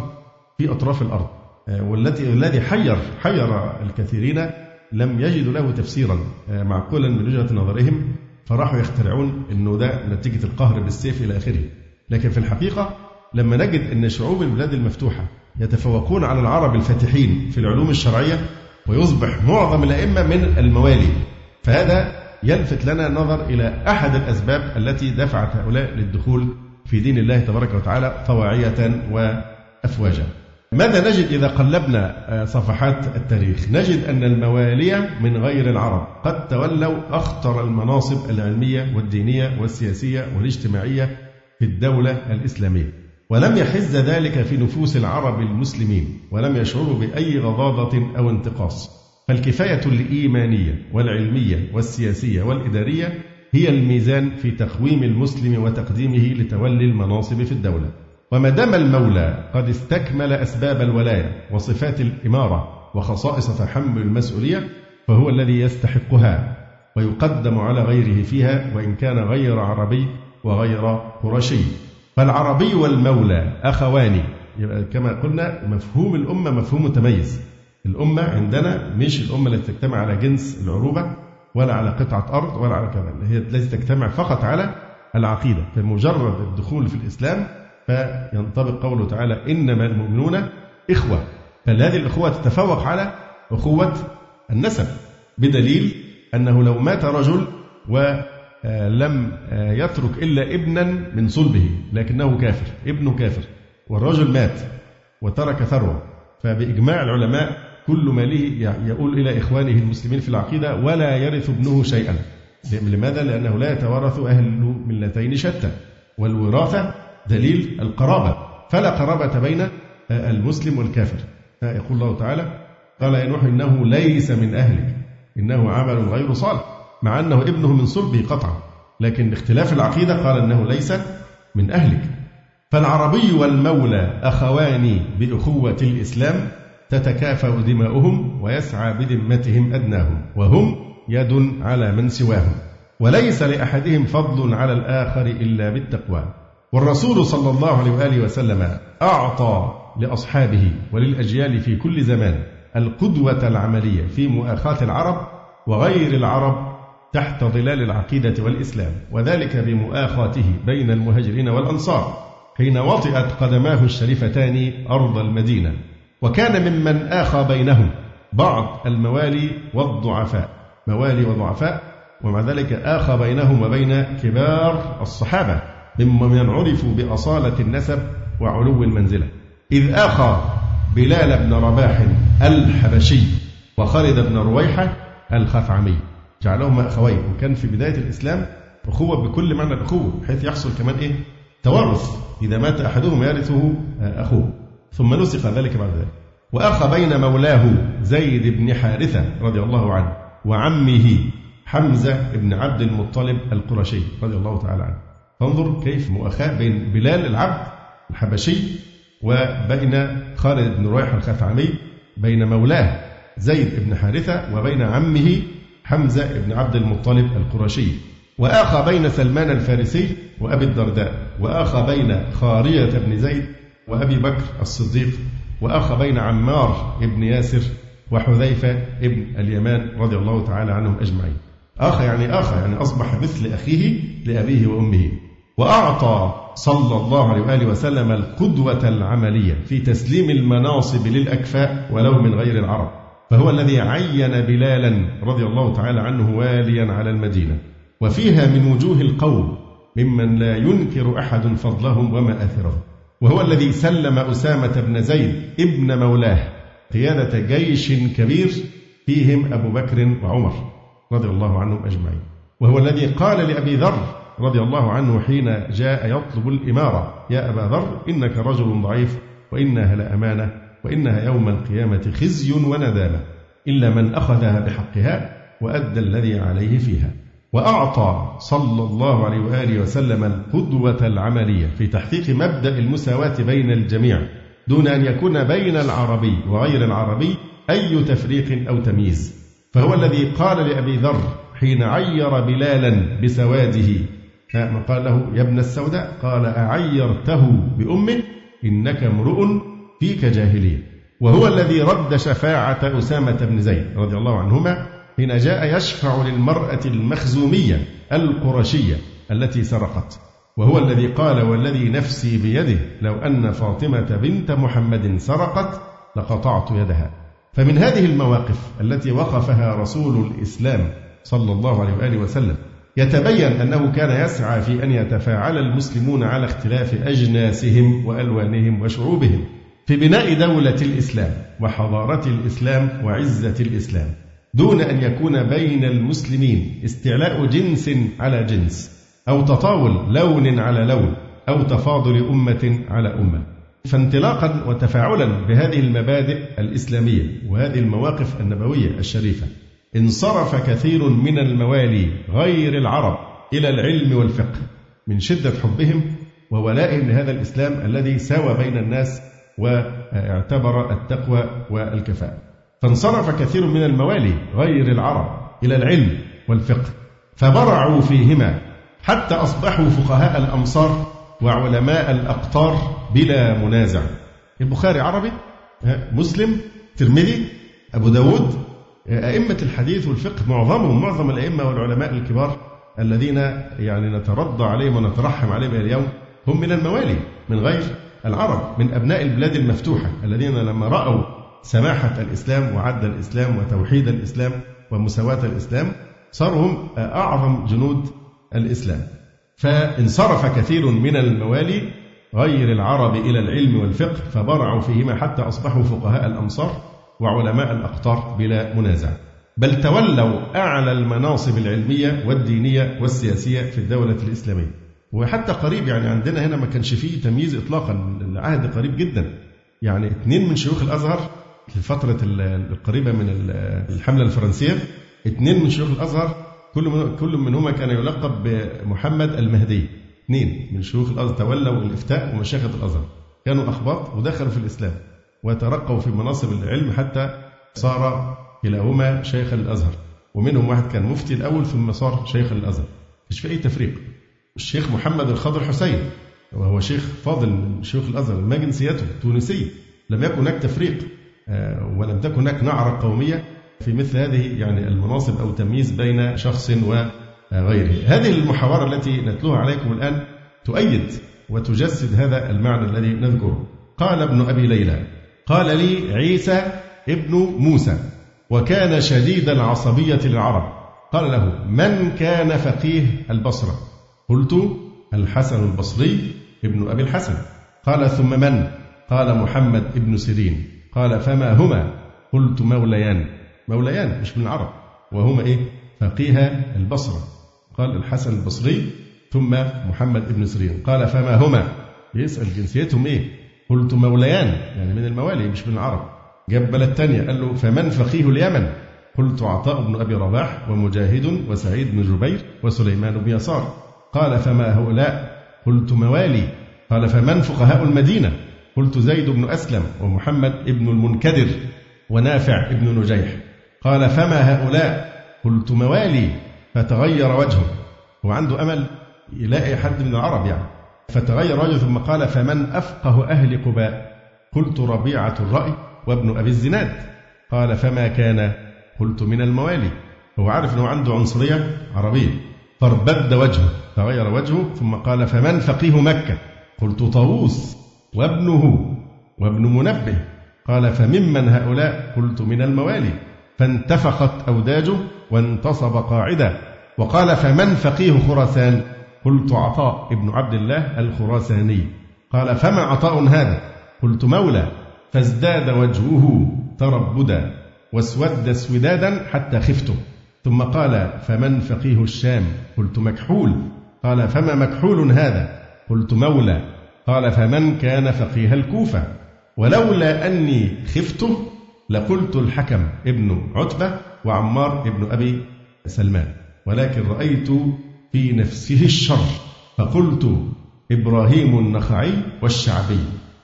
في أطراف الأرض آه، والتي الذي حير حير الكثيرين لم يجدوا له تفسيرا آه، معقولا من وجهة نظرهم فراحوا يخترعون أنه ده نتيجة القهر بالسيف إلى آخره. لكن في الحقيقة لما نجد أن شعوب البلاد المفتوحة يتفوقون على العرب الفاتحين في العلوم الشرعية ويصبح معظم الأئمة من الموالي. فهذا يلفت لنا النظر إلى أحد الأسباب التي دفعت هؤلاء للدخول في دين الله تبارك وتعالى طواعية وأفواجا. ماذا نجد إذا قلبنا آه، صفحات التاريخ؟ نجد أن الموالية من غير العرب قد تولوا أخطر المناصب العلمية والدينية والسياسية والاجتماعية في الدولة الإسلامية. ولم يحز ذلك في نفوس العرب المسلمين ولم يشعروا بأي غضاضة أو انتقاص. فالكفاية الإيمانية والعلمية والسياسية والإدارية هي الميزان في تقويم المسلم وتقديمه لتولي المناصب في الدولة. وما دام المولى قد استكمل أسباب الولاية وصفات الإمارة وخصائص تحمل المسؤولية فهو الذي يستحقها ويقدم على غيره فيها وإن كان غير عربي وغير قرشي. فالعربي والمولى أخوان. يبقى كما قلنا مفهوم الأمة مفهوم متميز. الأمة عندنا مش الأمة التي تجتمع على جنس العروبة ولا على قطعة أرض ولا على كذا هي التي تجتمع فقط على العقيدة. فمجرد الدخول في الإسلام فينطبق قوله تعالى إنما المؤمنون إخوة. فهذه الأخوة تتفوق على أخوة النسب بدليل أنه لو مات رجل ولم يترك إلا ابنا من صلبه لكنه كافر ابنه كافر والرجل مات وترك ثروة. فبإجماع العلماء كل ماله يقول إلى إخوانه المسلمين في العقيدة ولا يرث ابنه شيئا. لماذا؟ لأنه لا يتوارث أهل ملتين شتى. والوراثة دليل القرابة. فلا قرابة بين المسلم والكافر. يقول الله تعالى قال يا نوح إنه ليس من أهلك. إنه عمل غير صالح. مع أنه ابنه من صلبه قطعا. لكن باختلاف العقيدة قال أنه ليس من أهلك. فالعربي والمولى أخوان بأخوة الإسلام تتكافأ دماؤهم ويسعى بذمتهم أدناهم وهم يد على من سواهم. وليس لأحدهم فضل على الآخر إلا بالتقوى. والرسول صلى الله عليه وآله وسلم أعطى لأصحابه وللأجيال في كل زمان القدوة العملية في مؤاخاة العرب وغير العرب تحت ظلال العقيدة والإسلام وذلك بمؤاخاته بين المهاجرين والأنصار حين وطئت قدماه الشريفتان أرض المدينة. وكان ممن آخى بينهم بعض الموالي والضعفاء موالي وضعفاء ومع ذلك آخى بينهم وبين كبار الصحابة. ممن عرفوا بأصالة النسب وعلو المنزلة. إذ آخى بلال بن رباح الحبشي وخالد بن رويحة الخثعمي. جعلهما أخوين. وكان في بداية الإسلام أخوة بكل معنى الأخوة بحيث يحصل كمان إيه؟ توارث. إذا مات أحدهما يرثه أخوه. ثم نسخ ذلك بعد ذلك. وأخى بين مولاه زيد بن حارثة رضي الله عنه وعمه حمزة بن عبد المطلب القرشي رضي الله تعالى عنه. فانظر كيف مؤاخاة بين بلال العبد الحبشي وبين خالد بن رويح الخثعمي بين مولاه زيد بن حارثة وبين عمه حمزة بن عبد المطلب القرشي. وآخى بين سلمان الفارسي وأبي الدرداء. وآخى بين خارية بن زيد وأبي بكر الصديق. وآخى بين عمار بن ياسر وحذيفة ابن اليمان رضي الله تعالى عنهم أجمعين. أخ يعني أخ يعني أصبح مثل أخيه لأبيه وأمه. وأعطى صلى الله عليه وآله وسلم القدوة العملية في تسليم المناصب للأكفاء ولو من غير العرب. فهو الذي عين بلالا رضي الله تعالى عنه واليا على المدينة. وفيها من وجوه القوم ممن لا ينكر أحد فضلهم ومآثرهم وهو الذي سلم أسامة بن زيد ابن مولاه قيادة جيش كبير فيهم أبو بكر وعمر رضي الله عنهم أجمعين. وهو الذي قال لأبي ذر رضي الله عنه حين جاء يطلب الإمارة. يا أبا ذر إنك رجل ضعيف وإنها لأمانة وإنها يوم القيامة خزي وندامة إلا من أخذها بحقها وأدى الذي عليه فيها وأعطى صلى الله عليه وآله وسلم القدوة العملية في تحقيق مبدأ المساواة بين الجميع دون أن يكون بين العربي وغير العربي أي تفريق أو تمييز. فهو الذي قال لأبي ذر حين عير بلالا بسواده قال له يا ابن السوداء قال أعيرته بأمه إنك امرؤ فيك جاهلية. وهو الذي رد شفاعة أسامة بن زيد رضي الله عنهما حين جاء يشفع للمرأة المخزومية القرشية التي سرقت. وهو الذي قال والذي نفسي بيده لو أن فاطمة بنت محمد سرقت لقطعت يدها. فمن هذه المواقف التي وقفها رسول الإسلام صلى الله عليه وآله وسلم يتبين أنه كان يسعى في أن يتفاعل المسلمون على اختلاف أجناسهم وألوانهم وشعوبهم في بناء دولة الإسلام وحضارة الإسلام وعزة الإسلام دون أن يكون بين المسلمين استعلاء جنس على جنس أو تطاول لون على لون أو تفاضل أمة على أمة. فانطلاقا وتفاعلا بهذه المبادئ الإسلامية وهذه المواقف النبوية الشريفة. انصرف كثير من الموالي غير العرب إلى العلم والفقه من شدة حبهم وولائهم لهذا الإسلام الذي ساوى بين الناس واعتبر التقوى والكفاءة. فانصرف كثير من الموالي غير العرب إلى العلم والفقه فبرعوا فيهما حتى أصبحوا فقهاء الأمصار وعلماء الأقطار بلا منازع. البخاري عربي مسلم ترمذي أبو داود أئمة الحديث والفقه معظمهم معظم الأئمة والعلماء الكبار الذين يعني نترضى عليهم ونترحم عليهم إلى اليوم هم من الموالي من غير العرب من أبناء البلاد المفتوحة الذين لما رأوا سماحة الإسلام وعد الإسلام وتوحيد الإسلام ومساواة الإسلام صاروا هم أعظم جنود الإسلام. فانصرف كثير من الموالي غير العرب إلى العلم والفقه فبرعوا فيهما حتى أصبحوا فقهاء الأمصار. وعلماء الأقطار بلا منازع. بل تولوا أعلى المناصب العلمية والدينية والسياسية في الدولة الإسلامية. وحتى قريب يعني عندنا هنا ما كانش فيه تمييز إطلاقا العهد قريب جدا. يعني اثنين من شيوخ الأزهر في الفترة القريبة من الحملة الفرنسية اثنين من شيوخ الأزهر كل من كل منهما كان يلقب بمحمد المهدي. اثنين من شيوخ الأزهر تولوا الإفتاء ومشايخه الأزهر. كانوا أخباط ودخلوا في الإسلام. وترقوا في مناصب العلم حتى صار كلاهما شيخا للازهر ومنهم واحد كان مفتي الأول ثم صار شيخا للازهر مش في أي تفريق؟ الشيخ محمد الخضر حسين وهو شيخ فاضل من شيوخ الأزهر ما جنسيته تونسي. لم يكن هناك تفريق آه، ولم تكن هناك نعرة قومية في مثل هذه يعني المناصب أو تمييز بين شخص وغيره هذه المحاورة التي نتلوها عليكم الآن تؤيد وتجسد هذا المعنى الذي نذكره. قال ابن أبي ليلى قال لي عيسى ابن موسى وكان شديد العصبية للعرب. قال له من كان فقيه البصرة؟ قلت الحسن البصري ابن أبي الحسن. قال ثم من؟ قال محمد ابن سيرين. قال فما هما؟ قلت موليان. موليان مش من العرب. وهما إيه؟ فقيه البصرة. قال الحسن البصري ثم محمد بن سيرين. قال فما هما؟ يسأل جنسيتهم إيه؟ قلت موليان يعني من الموالي مش من العرب. جاب بلد تانية قال له فمن فقيه اليمن؟ قلت عطاء بن أبي رباح ومجاهد وسعيد بن جبير وسليمان بن يسار. قال فما هؤلاء؟ قلت موالي. قال فمن فقهاء المدينة؟ قلت زيد بن أسلم ومحمد بن المنكدر ونافع بن نجيح. قال فما هؤلاء؟ قلت موالي. فتغير وجهه. هو عنده أمل يلاقي حد من العرب يعني. فتغير وجهه ثم قال فمن أفقه أهل قباء؟ قلت ربيعة الرأي وابن أبي الزناد. قال فما كان؟ قلت من الموالي. هو عارف أنه عنده عنصرية عربية. فاربد وجهه تغير وجهه ثم قال فمن فقيه مكة؟ قلت طاووس وابنه وابن منبه. قال فممن هؤلاء؟ قلت من الموالي. فانتفخت أوداجه وانتصب قاعدة. وقال فمن فقيه خراسان؟ قلت عطاء ابن عبد الله الخراساني. قال فما عطاء هذا؟ قلت مولى. فازداد وجهه تربدا واسود اسودادا حتى خفته. ثم قال فمن فقيه الشام؟ قلت مكحول. قال فما مكحول هذا؟ قلت مولى. قال فمن كان فقيه الكوفة؟ ولولا أني خفته لقلت الحكم ابن عتبة وعمار ابن أبي سلمان. ولكن رأيت في نفسه الشر. فقلت إبراهيم النخعي والشعبي.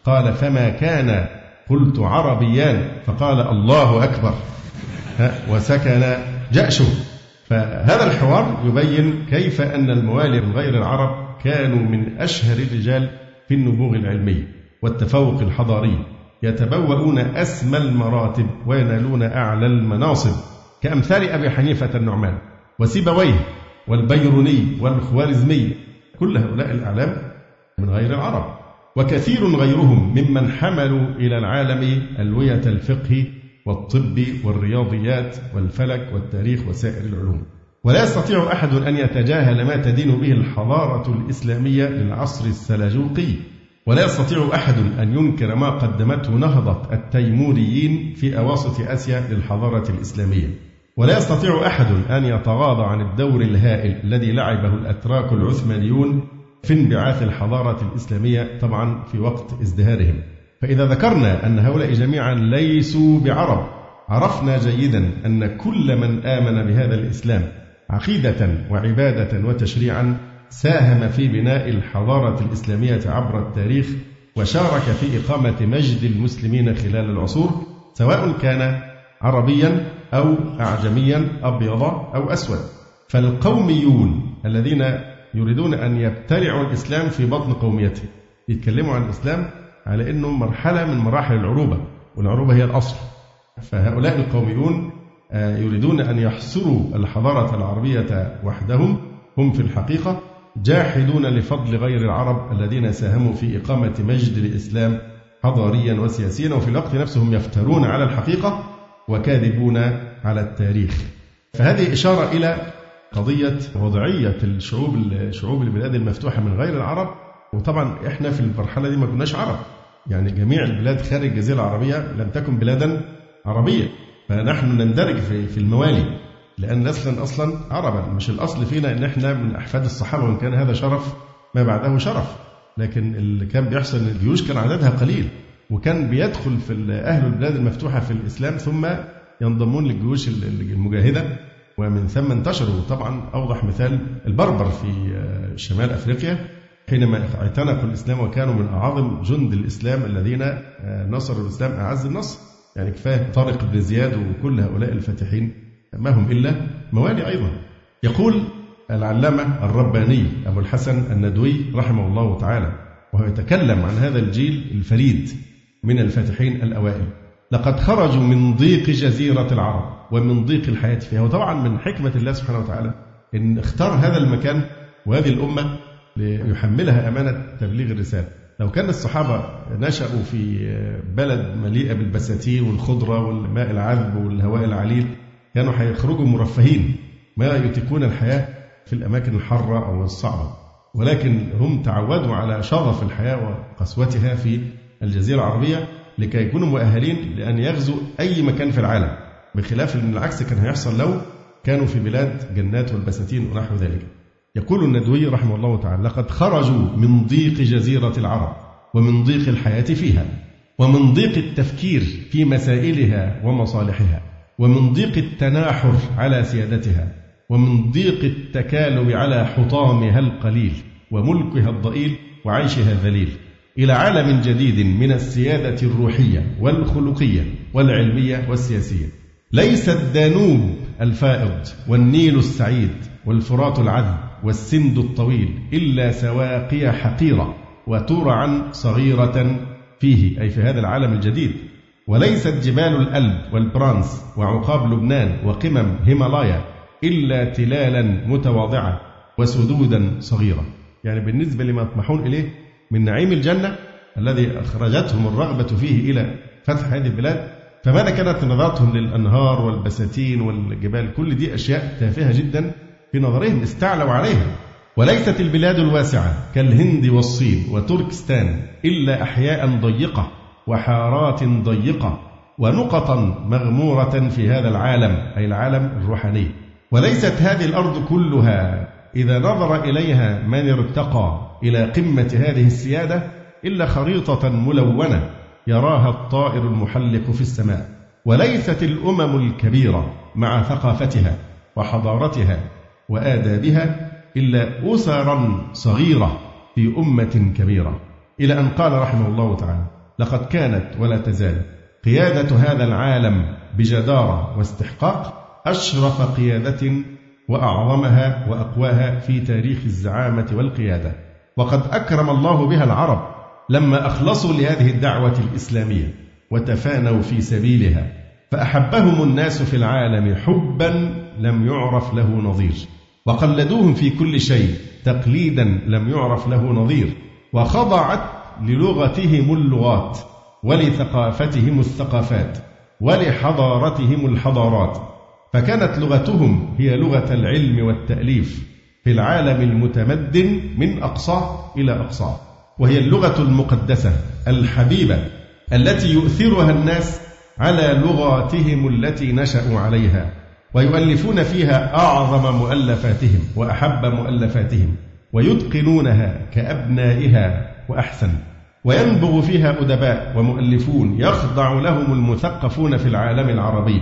قال فما كان؟ قلت عربيان. فقال الله أكبر. وسكن جأشه. فهذا الحوار يبين كيف أن الموالي من غير العرب كانوا من أشهر الرجال في النبوغ العلمي والتفوق الحضاري يتبوؤون أسمى المراتب وينالون أعلى المناصب. كأمثال أبي حنيفة النعمان وسيبويه والبيروني والخوارزمي كل هؤلاء الأعلام من غير العرب. وكثير غيرهم ممن حملوا إلى العالم ألوية الفقه والطب والرياضيات والفلك والتاريخ وسائر العلوم. ولا يستطيع أحد أن يتجاهل ما تدين به الحضارة الإسلامية للعصر السلجوقي ولا يستطيع أحد أن ينكر ما قدمته نهضة التيموريين في أواسط آسيا للحضارة الإسلامية. ولا يستطيع أحد أن يتغاضى عن الدور الهائل الذي لعبه الأتراك العثمانيون في انبعاث الحضارة الإسلامية طبعا في وقت ازدهارهم. فإذا ذكرنا أن هؤلاء جميعا ليسوا بعرب عرفنا جيدا أن كل من آمن بهذا الإسلام عقيدة وعبادة وتشريعا ساهم في بناء الحضارة الإسلامية عبر التاريخ وشارك في إقامة مجد المسلمين خلال العصور سواء كان عربيا أو أعجميا أبيض أو أسود. فالقوميون الذين يريدون أن يبتلعوا الإسلام في بطن قوميتهم يتكلموا عن الإسلام على أنه مرحلة من مراحل العروبة والعروبة هي الأصل. فهؤلاء القوميون آه، يريدون أن يحصروا الحضارة العربية وحدهم. هم في الحقيقة جاحدون لفضل غير العرب الذين ساهموا في إقامة مجد الإسلام حضاريا وسياسيا وفي الوقت نفسه هم يفترون على الحقيقة وكاذبون على التاريخ. فهذه إشارة إلى قضية وضعية الشعوب شعوب البلاد المفتوحة من غير العرب. وطبعا إحنا في المرحلة دي ما كناش عرب. يعني جميع البلاد خارج الجزيرة العربية لم تكن بلادا عربية. فنحن نندرج في الموالي. لأن نسلا أصلا عربا. مش الأصل فينا إن إحنا من أحفاد الصحابة وإن كان هذا شرف ما بعده شرف. لكن اللي كان بيحصل الجيوش كان عددها قليل. وكان بيدخل في أهل البلاد المفتوحة في الإسلام ثم ينضمون للجيوش المجاهدة. ومن ثم انتشروا. طبعا أوضح مثال البربر في آه، شمال أفريقيا حينما اعتنقوا الإسلام وكانوا من أعظم جند الإسلام الذين آه، نصروا الإسلام أعز النصر. يعني كفاية طارق بن زياد وكل هؤلاء الفاتحين ما هم إلا موالي أيضا. يقول العلامة الرباني أبو الحسن الندوي رحمه الله تعالى وهو يتكلم عن هذا الجيل الفريد. من الفاتحين الأوائل. لقد خرجوا من ضيق جزيرة العرب ومن ضيق الحياة فيها. وطبعا من حكمة الله سبحانه وتعالى أن اختار هذا المكان وهذه الأمة ليحملها أمانة تبليغ الرسالة. لو كان الصحابة نشأوا في بلد مليئة بالبساتين والخضرة والماء العذب والهواء العليل كانوا هيخرجوا مرفهين ما يطيقون الحياة في الأماكن الحارة أو الصعبة. ولكن هم تعودوا على شغف الحياة وقسوتها في الجزيرة العربية لكي يكونوا مؤهلين لأن يغزوا أي مكان في العالم بخلاف أن العكس كان هيحصل لو كانوا في بلاد جنات والبساتين ونحو ذلك. يقول الندوي رحمه الله تعالى لقد خرجوا من ضيق جزيرة العرب ومن ضيق الحياة فيها ومن ضيق التفكير في مسائلها ومصالحها ومن ضيق التناحر على سيادتها ومن ضيق التكالب على حطامها القليل وملكها الضئيل وعيشها الذليل. إلى عالم جديد من السيادة الروحية والخلقية والعلمية والسياسية. ليس الدانوب الفائض والنيل السعيد والفرات العذب والسند الطويل إلا سواقي حقيرة وترعا صغيرة فيه أي في هذا العالم الجديد. وليست جبال الألب والبرانس وعقاب لبنان وقمم هيمالايا إلا تلالا متواضعة وسدودا صغيرة يعني بالنسبة لما يطمحون إليه من نعيم الجنة الذي أخرجتهم الرغبة فيه إلى فتح هذه البلاد. فماذا كانت نظرتهم للأنهار والبساتين والجبال؟ كل دي أشياء تافهة جدا في نظرهم استعلوا عليها. وليست البلاد الواسعة كالهند والصين وتركستان إلا أحياء ضيقة وحارات ضيقة ونقطا مغمورة في هذا العالم أي العالم الروحاني. وليست هذه الأرض كلها إذا نظر إليها من ارتقى. إلى قمة هذه السيادة إلا خريطة ملونة يراها الطائر المحلق في السماء وليست الأمم الكبيرة مع ثقافتها وحضارتها وآدابها إلا أسرا صغيرة في أمة كبيرة. إلى أن قال رحمه الله تعالى لقد كانت ولا تزال قيادة هذا العالم بجدارة واستحقاق أشرف قيادة وأعظمها وأقواها في تاريخ الزعامة والقيادة. وقد أكرم الله بها العرب لما أخلصوا لهذه الدعوة الإسلامية وتفانوا في سبيلها فأحبهم الناس في العالم حبا لم يعرف له نظير وقلدوهم في كل شيء تقليدا لم يعرف له نظير وخضعت للغتهم اللغات ولثقافتهم الثقافات ولحضارتهم الحضارات فكانت لغتهم هي لغة العلم والتأليف. في العالم المتمدن من أقصاه إلى أقصاه وهي اللغة المقدسة الحبيبة التي يؤثرها الناس على لغاتهم التي نشأوا عليها ويؤلفون فيها أعظم مؤلفاتهم وأحب مؤلفاتهم ويتقنونها كأبنائها وأحسن وينبغ فيها أدباء ومؤلفون يخضع لهم المثقفون في العالم العربي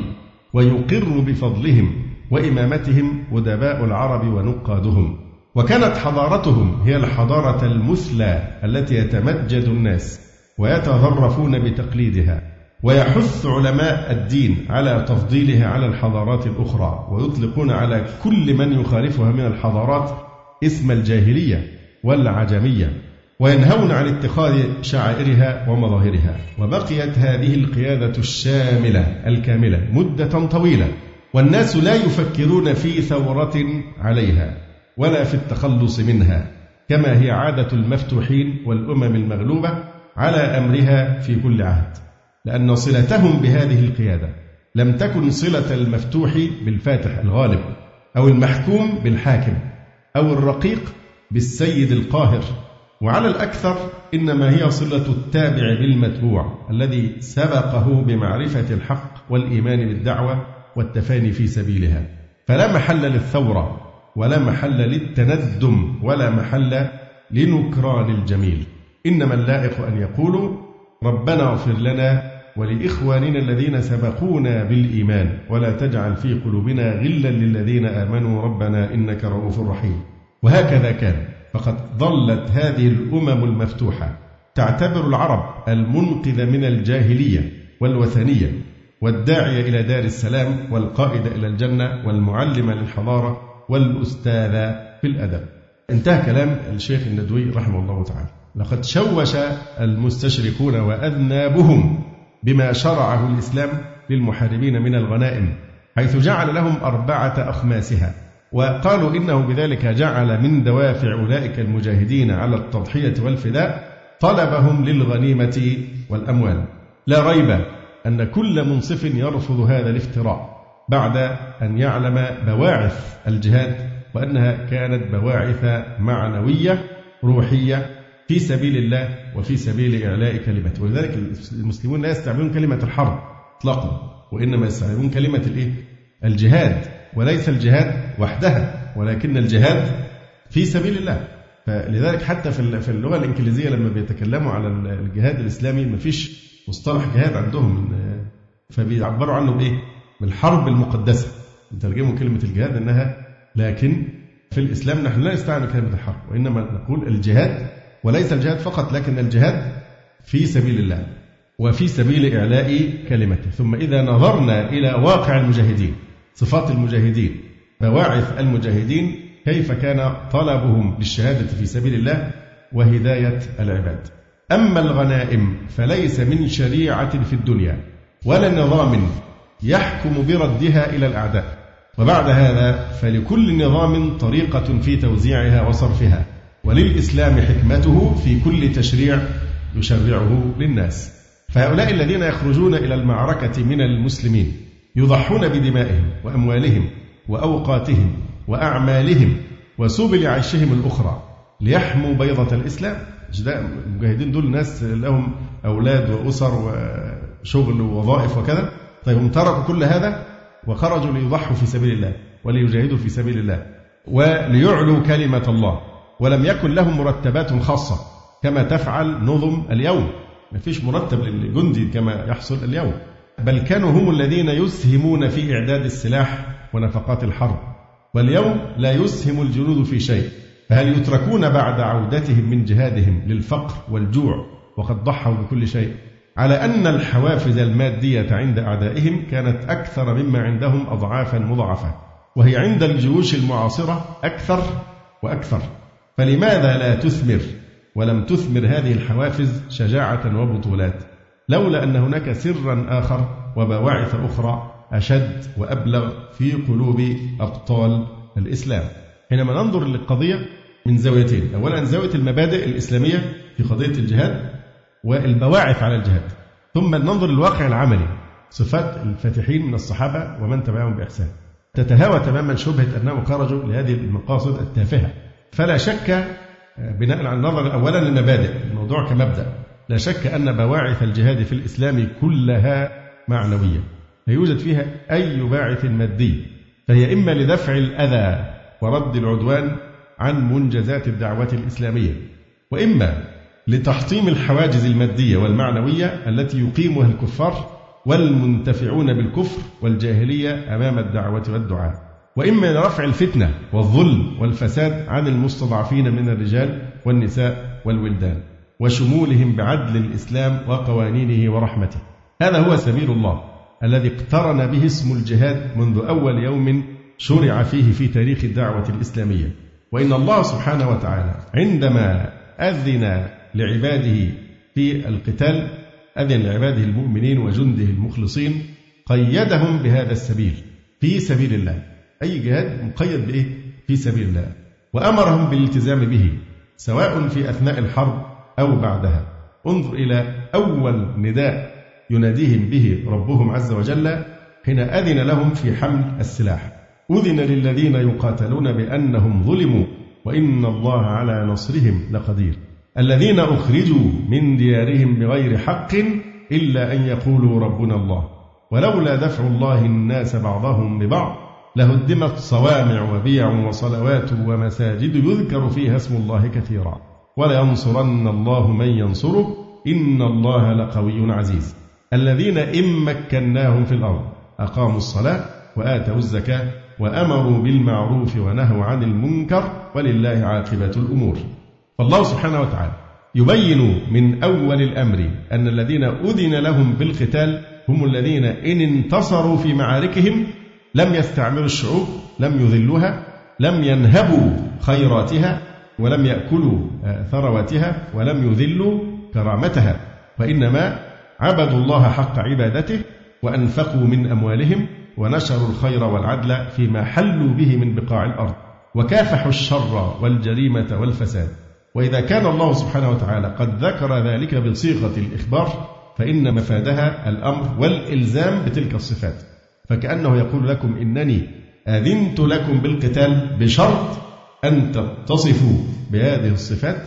ويقر بفضلهم وإمامتهم أدباء العرب ونقادهم. وكانت حضارتهم هي الحضارة المثلى التي يتمجد الناس ويتظرفون بتقليدها ويحث علماء الدين على تفضيلها على الحضارات الأخرى ويطلقون على كل من يخالفها من الحضارات اسم الجاهلية والعجمية وينهون عن اتخاذ شعائرها ومظاهرها. وبقيت هذه القيادة الشاملة الكاملة مدة طويلة. والناس لا يفكرون في ثورة عليها ولا في التخلص منها كما هي عادة المفتوحين والأمم المغلوبة على أمرها في كل عهد لأن صلتهم بهذه القيادة لم تكن صلة المفتوح بالفاتح الغالب أو المحكوم بالحاكم أو الرقيق بالسيد القاهر. وعلى الأكثر إنما هي صلة التابع بالمتبوع الذي سبقه بمعرفة الحق والإيمان بالدعوة والتفاني في سبيلها. فلا محل للثورة ولا محل للتندم ولا محل لنكران الجميل. إنما اللائق أن يقولوا ربنا اغفر لنا ولإخواننا الذين سبقونا بالإيمان ولا تجعل في قلوبنا غلا للذين آمنوا. ربنا إنك رؤوف رحيم. وهكذا كان. فقد ظلت هذه الأمم المفتوحة تعتبر العرب المنقذ من الجاهلية والوثنية. والداعية إلى دار السلام والقائد إلى الجنة والمعلم للحضارة والأستاذ في الأدب. انتهى كلام الشيخ الندوي رحمه الله تعالى. لقد شوش المستشرقون وأذنابهم بما شرعه الإسلام للمحاربين من الغنائم حيث جعل لهم أربعة أخماسها وقالوا إنه بذلك جعل من دوافع أولئك المجاهدين على التضحية والفداء طلبهم للغنيمة والأموال. لا ريب أن كل منصف يرفض هذا الافتراء بعد أن يعلم بواعث الجهاد وأنها كانت بواعث معنوية روحية في سبيل الله وفي سبيل إعلاء كلمته ولذلك المسلمون لا يستعملون كلمة الحرب إطلاقا وإنما يستعملون كلمة الإيه؟ الجهاد وليس الجهاد وحدها ولكن الجهاد في سبيل الله فلذلك حتى في اللغة الإنجليزية لما بيتكلموا على الجهاد الإسلامي ما فيش مصطلح جهاد عندهم فبيعبروا عنه بإيه؟ بالحرب المقدسة. نترجموا كلمة الجهاد أنها لكن في الإسلام نحن لا نستعمل كلمة الحرب وإنما نقول الجهاد وليس الجهاد فقط لكن الجهاد في سبيل الله وفي سبيل إعلاء كلمته. ثم إذا نظرنا إلى واقع المجاهدين صفات المجاهدين بواعث المجاهدين كيف كان طلبهم للشهادة في سبيل الله وهداية العباد. أما الغنائم فليس من شريعة في الدنيا ولا نظام يحكم بردها إلى الأعداء. وبعد هذا فلكل نظام طريقة في توزيعها وصرفها وللإسلام حكمته في كل تشريع يشرعه للناس. فهؤلاء الذين يخرجون إلى المعركة من المسلمين يضحون بدمائهم وأموالهم وأوقاتهم وأعمالهم وسبل عيشهم الأخرى ليحموا بيضة الإسلام. المجاهدين دول ناس لهم أولاد وأسر وشغل ووظائف وكذا. طيب هم تركوا كل هذا وخرجوا ليضحوا في سبيل الله وليجاهدوا في سبيل الله وليعلوا كلمة الله ولم يكن لهم مرتبات خاصة كما تفعل نظم اليوم. ما فيش مرتب للجندي كما يحصل اليوم. بل كانوا هم الذين يسهمون في إعداد السلاح ونفقات الحرب. واليوم لا يسهم الجنود في شيء. فهل يتركون بعد عودتهم من جهادهم للفقر والجوع وقد ضحوا بكل شيء؟ على أن الحوافز المادية عند أعدائهم كانت أكثر مما عندهم أضعافا مضاعفة وهي عند الجيوش المعاصرة أكثر وأكثر. فلماذا لا تثمر ولم تثمر هذه الحوافز شجاعة وبطولات؟ لولا أن هناك سرا آخر وبواعث أخرى أشد وأبلغ في قلوب أبطال الإسلام. حينما ننظر للقضية من زاويتين. أولا زاوية المبادئ الإسلامية في قضية الجهاد والبواعث على الجهاد. ثم ننظر للواقع العملي. صفات الفاتحين من الصحابة ومن تبعهم بإحسان. تتهاوى تماما شبهة أنهم خرجوا لهذه المقاصد التافهة. فلا شك بناء على النظر أولا للمبادئ الموضوع كمبدأ. لا شك أن بواعث الجهاد في الإسلام كلها معنوية. لا يوجد فيها أي باعث مادي. فهي إما لدفع الأذى ورد العدوان عن منجزات الدعوة الإسلامية وإما لتحطيم الحواجز المادية والمعنوية التي يقيمها الكفار والمنتفعون بالكفر والجاهلية أمام الدعوة والدعاء وإما لرفع الفتنة والظلم والفساد عن المستضعفين من الرجال والنساء والولدان وشمولهم بعدل الإسلام وقوانينه ورحمته. هذا هو سبيل الله الذي اقترن به اسم الجهاد منذ أول يوم شرع فيه في تاريخ الدعوة الإسلامية. وإن الله سبحانه وتعالى عندما أذن لعباده في القتال أذن لعباده المؤمنين وجنده المخلصين قيدهم بهذا السبيل في سبيل الله. أي جهاد مقيد بإيه؟ في سبيل الله. وأمرهم بالالتزام به سواء في أثناء الحرب أو بعدها. انظر إلى أول نداء يناديهم به ربهم عز وجل حين أذن لهم في حمل السلاح. أذن للذين يقاتلون بأنهم ظلموا وإن الله على نصرهم لقدير. الذين أخرجوا من ديارهم بغير حق إلا أن يقولوا ربنا الله. ولولا دفع الله الناس بعضهم ببعض لهدمت صوامع وبيع وصلوات ومساجد يذكر فيها اسم الله كثيرا. ولينصرن الله من ينصره إن الله لقوي عزيز. الذين إن مكناهم في الأرض أقاموا الصلاة وآتوا الزكاة وأمروا بالمعروف ونهوا عن المنكر ولله عاقبة الأمور. فالله سبحانه وتعالى يبين من أول الأمر أن الذين أذن لهم بالقتال هم الذين إن انتصروا في معاركهم لم يستعمروا الشعوب لم يذلوها لم ينهبوا خيراتها ولم يأكلوا ثرواتها ولم يذلوا كرامتها. وإنما عبدوا الله حق عبادته وأنفقوا من أموالهم ونشروا الخير والعدل فيما حلوا به من بقاع الأرض. وكافحوا الشر والجريمة والفساد. وإذا كان الله سبحانه وتعالى قد ذكر ذلك بصيغة الإخبار فإن مفادها الأمر والإلزام بتلك الصفات. فكأنه يقول لكم إنني أذنت لكم بالقتال بشرط أن تتصفوا بهذه الصفات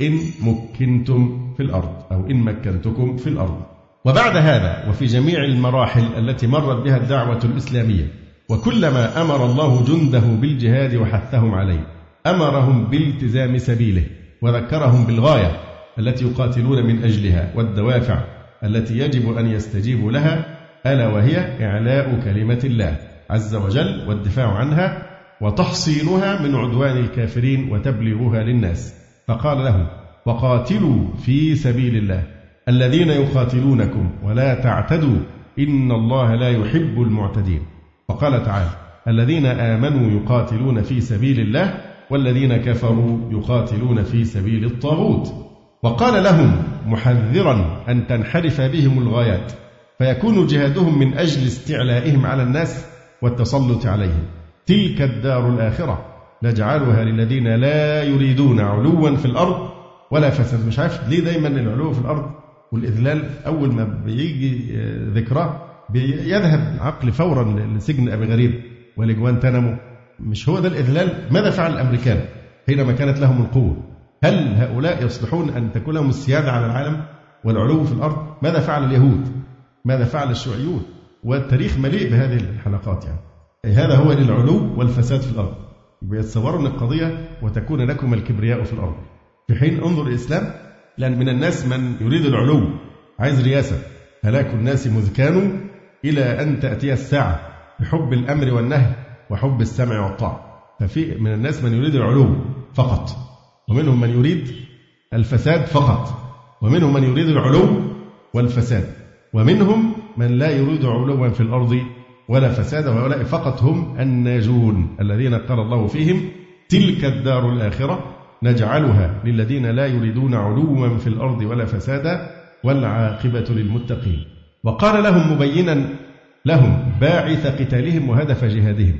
إن مكنتم في الأرض أو إن مكنتكم في الأرض. وبعد هذا وفي جميع المراحل التي مرت بها الدعوة الإسلامية وكلما أمر الله جنده بالجهاد وحثهم عليه أمرهم بالتزام سبيله وذكرهم بالغاية التي يقاتلون من أجلها والدوافع التي يجب أن يستجيبوا لها ألا وهي إعلاء كلمة الله عز وجل والدفاع عنها وتحصينها من عدوان الكافرين وتبليغها للناس. فقال لهم وقاتلوا في سبيل الله. الذين يقاتلونكم ولا تعتدوا إن الله لا يحب المعتدين. وقال تعالى الذين آمنوا يقاتلون في سبيل الله والذين كفروا يقاتلون في سبيل الطاغوت. وقال لهم محذرا أن تنحرف بهم الغايات فيكون جهادهم من أجل استعلائهم على الناس والتسلط عليهم. تلك الدار الآخرة نجعلها للذين لا يريدون علوا في الأرض ولا فساد. مش عارف ليه دايما العلو في الأرض؟ والإذلال أول ما بيجي ذكراه بيذهب عقل فورا لسجن أبي غريب ولجوانتانامو. مش هو ده الإذلال؟ ماذا فعل الأمريكان حينما كانت لهم القوة؟ هل هؤلاء يصلحون أن تكون لهم السيادة على العالم والعلو في الأرض؟ ماذا فعل اليهود؟ ماذا فعل الشيوعيون؟ والتاريخ مليء بهذه الحلقات يعني. هذا هو للعلو والفساد في الأرض. يتصوروا أن القضية وتكون لكم الكبرياء في الأرض. في حين انظر الإسلام لأن من الناس من يريد العلو عايز رياسة هلاك الناس مذ كانوا إلى أن تأتي الساعة بحب الأمر والنهي وحب السمع والطاعة. ففي من الناس من يريد العلو فقط. ومنهم من يريد الفساد فقط. ومنهم من يريد العلو والفساد. ومنهم من لا يريد علوا في الأرض ولا فساد. وهؤلاء فقط هم الناجون الذين قال الله فيهم تلك الدار الآخرة. نجعلها للذين لا يريدون علوا في الأرض ولا فسادا والعاقبة للمتقين. وقال لهم مبينا لهم باعث قتالهم وهدف جهادهم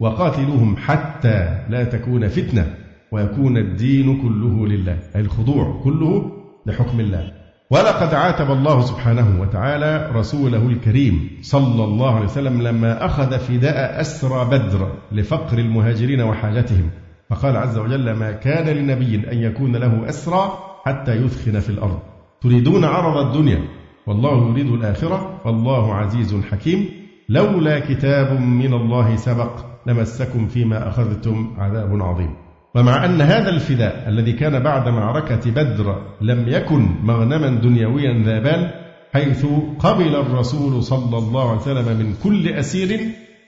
وقاتلوهم حتى لا تكون فتنة ويكون الدين كله لله أي الخضوع كله لحكم الله. ولقد عاتب الله سبحانه وتعالى رسوله الكريم صلى الله عليه وسلم لما أخذ فداء أسرى بدر لفقر المهاجرين وحاجتهم. فقال عز وجل ما كان لنبي أن يكون له أسرى حتى يثخن في الأرض. تريدون عرض الدنيا؟ والله يريد الآخرة. والله عزيز حكيم. لولا كتاب من الله سبق لمسكم فيما أخذتم عذاب عظيم. ومع أن هذا الفداء الذي كان بعد معركة بدر لم يكن مغنما دنيويا ذا بال حيث قبل الرسول صلى الله عليه وسلم من كل أسير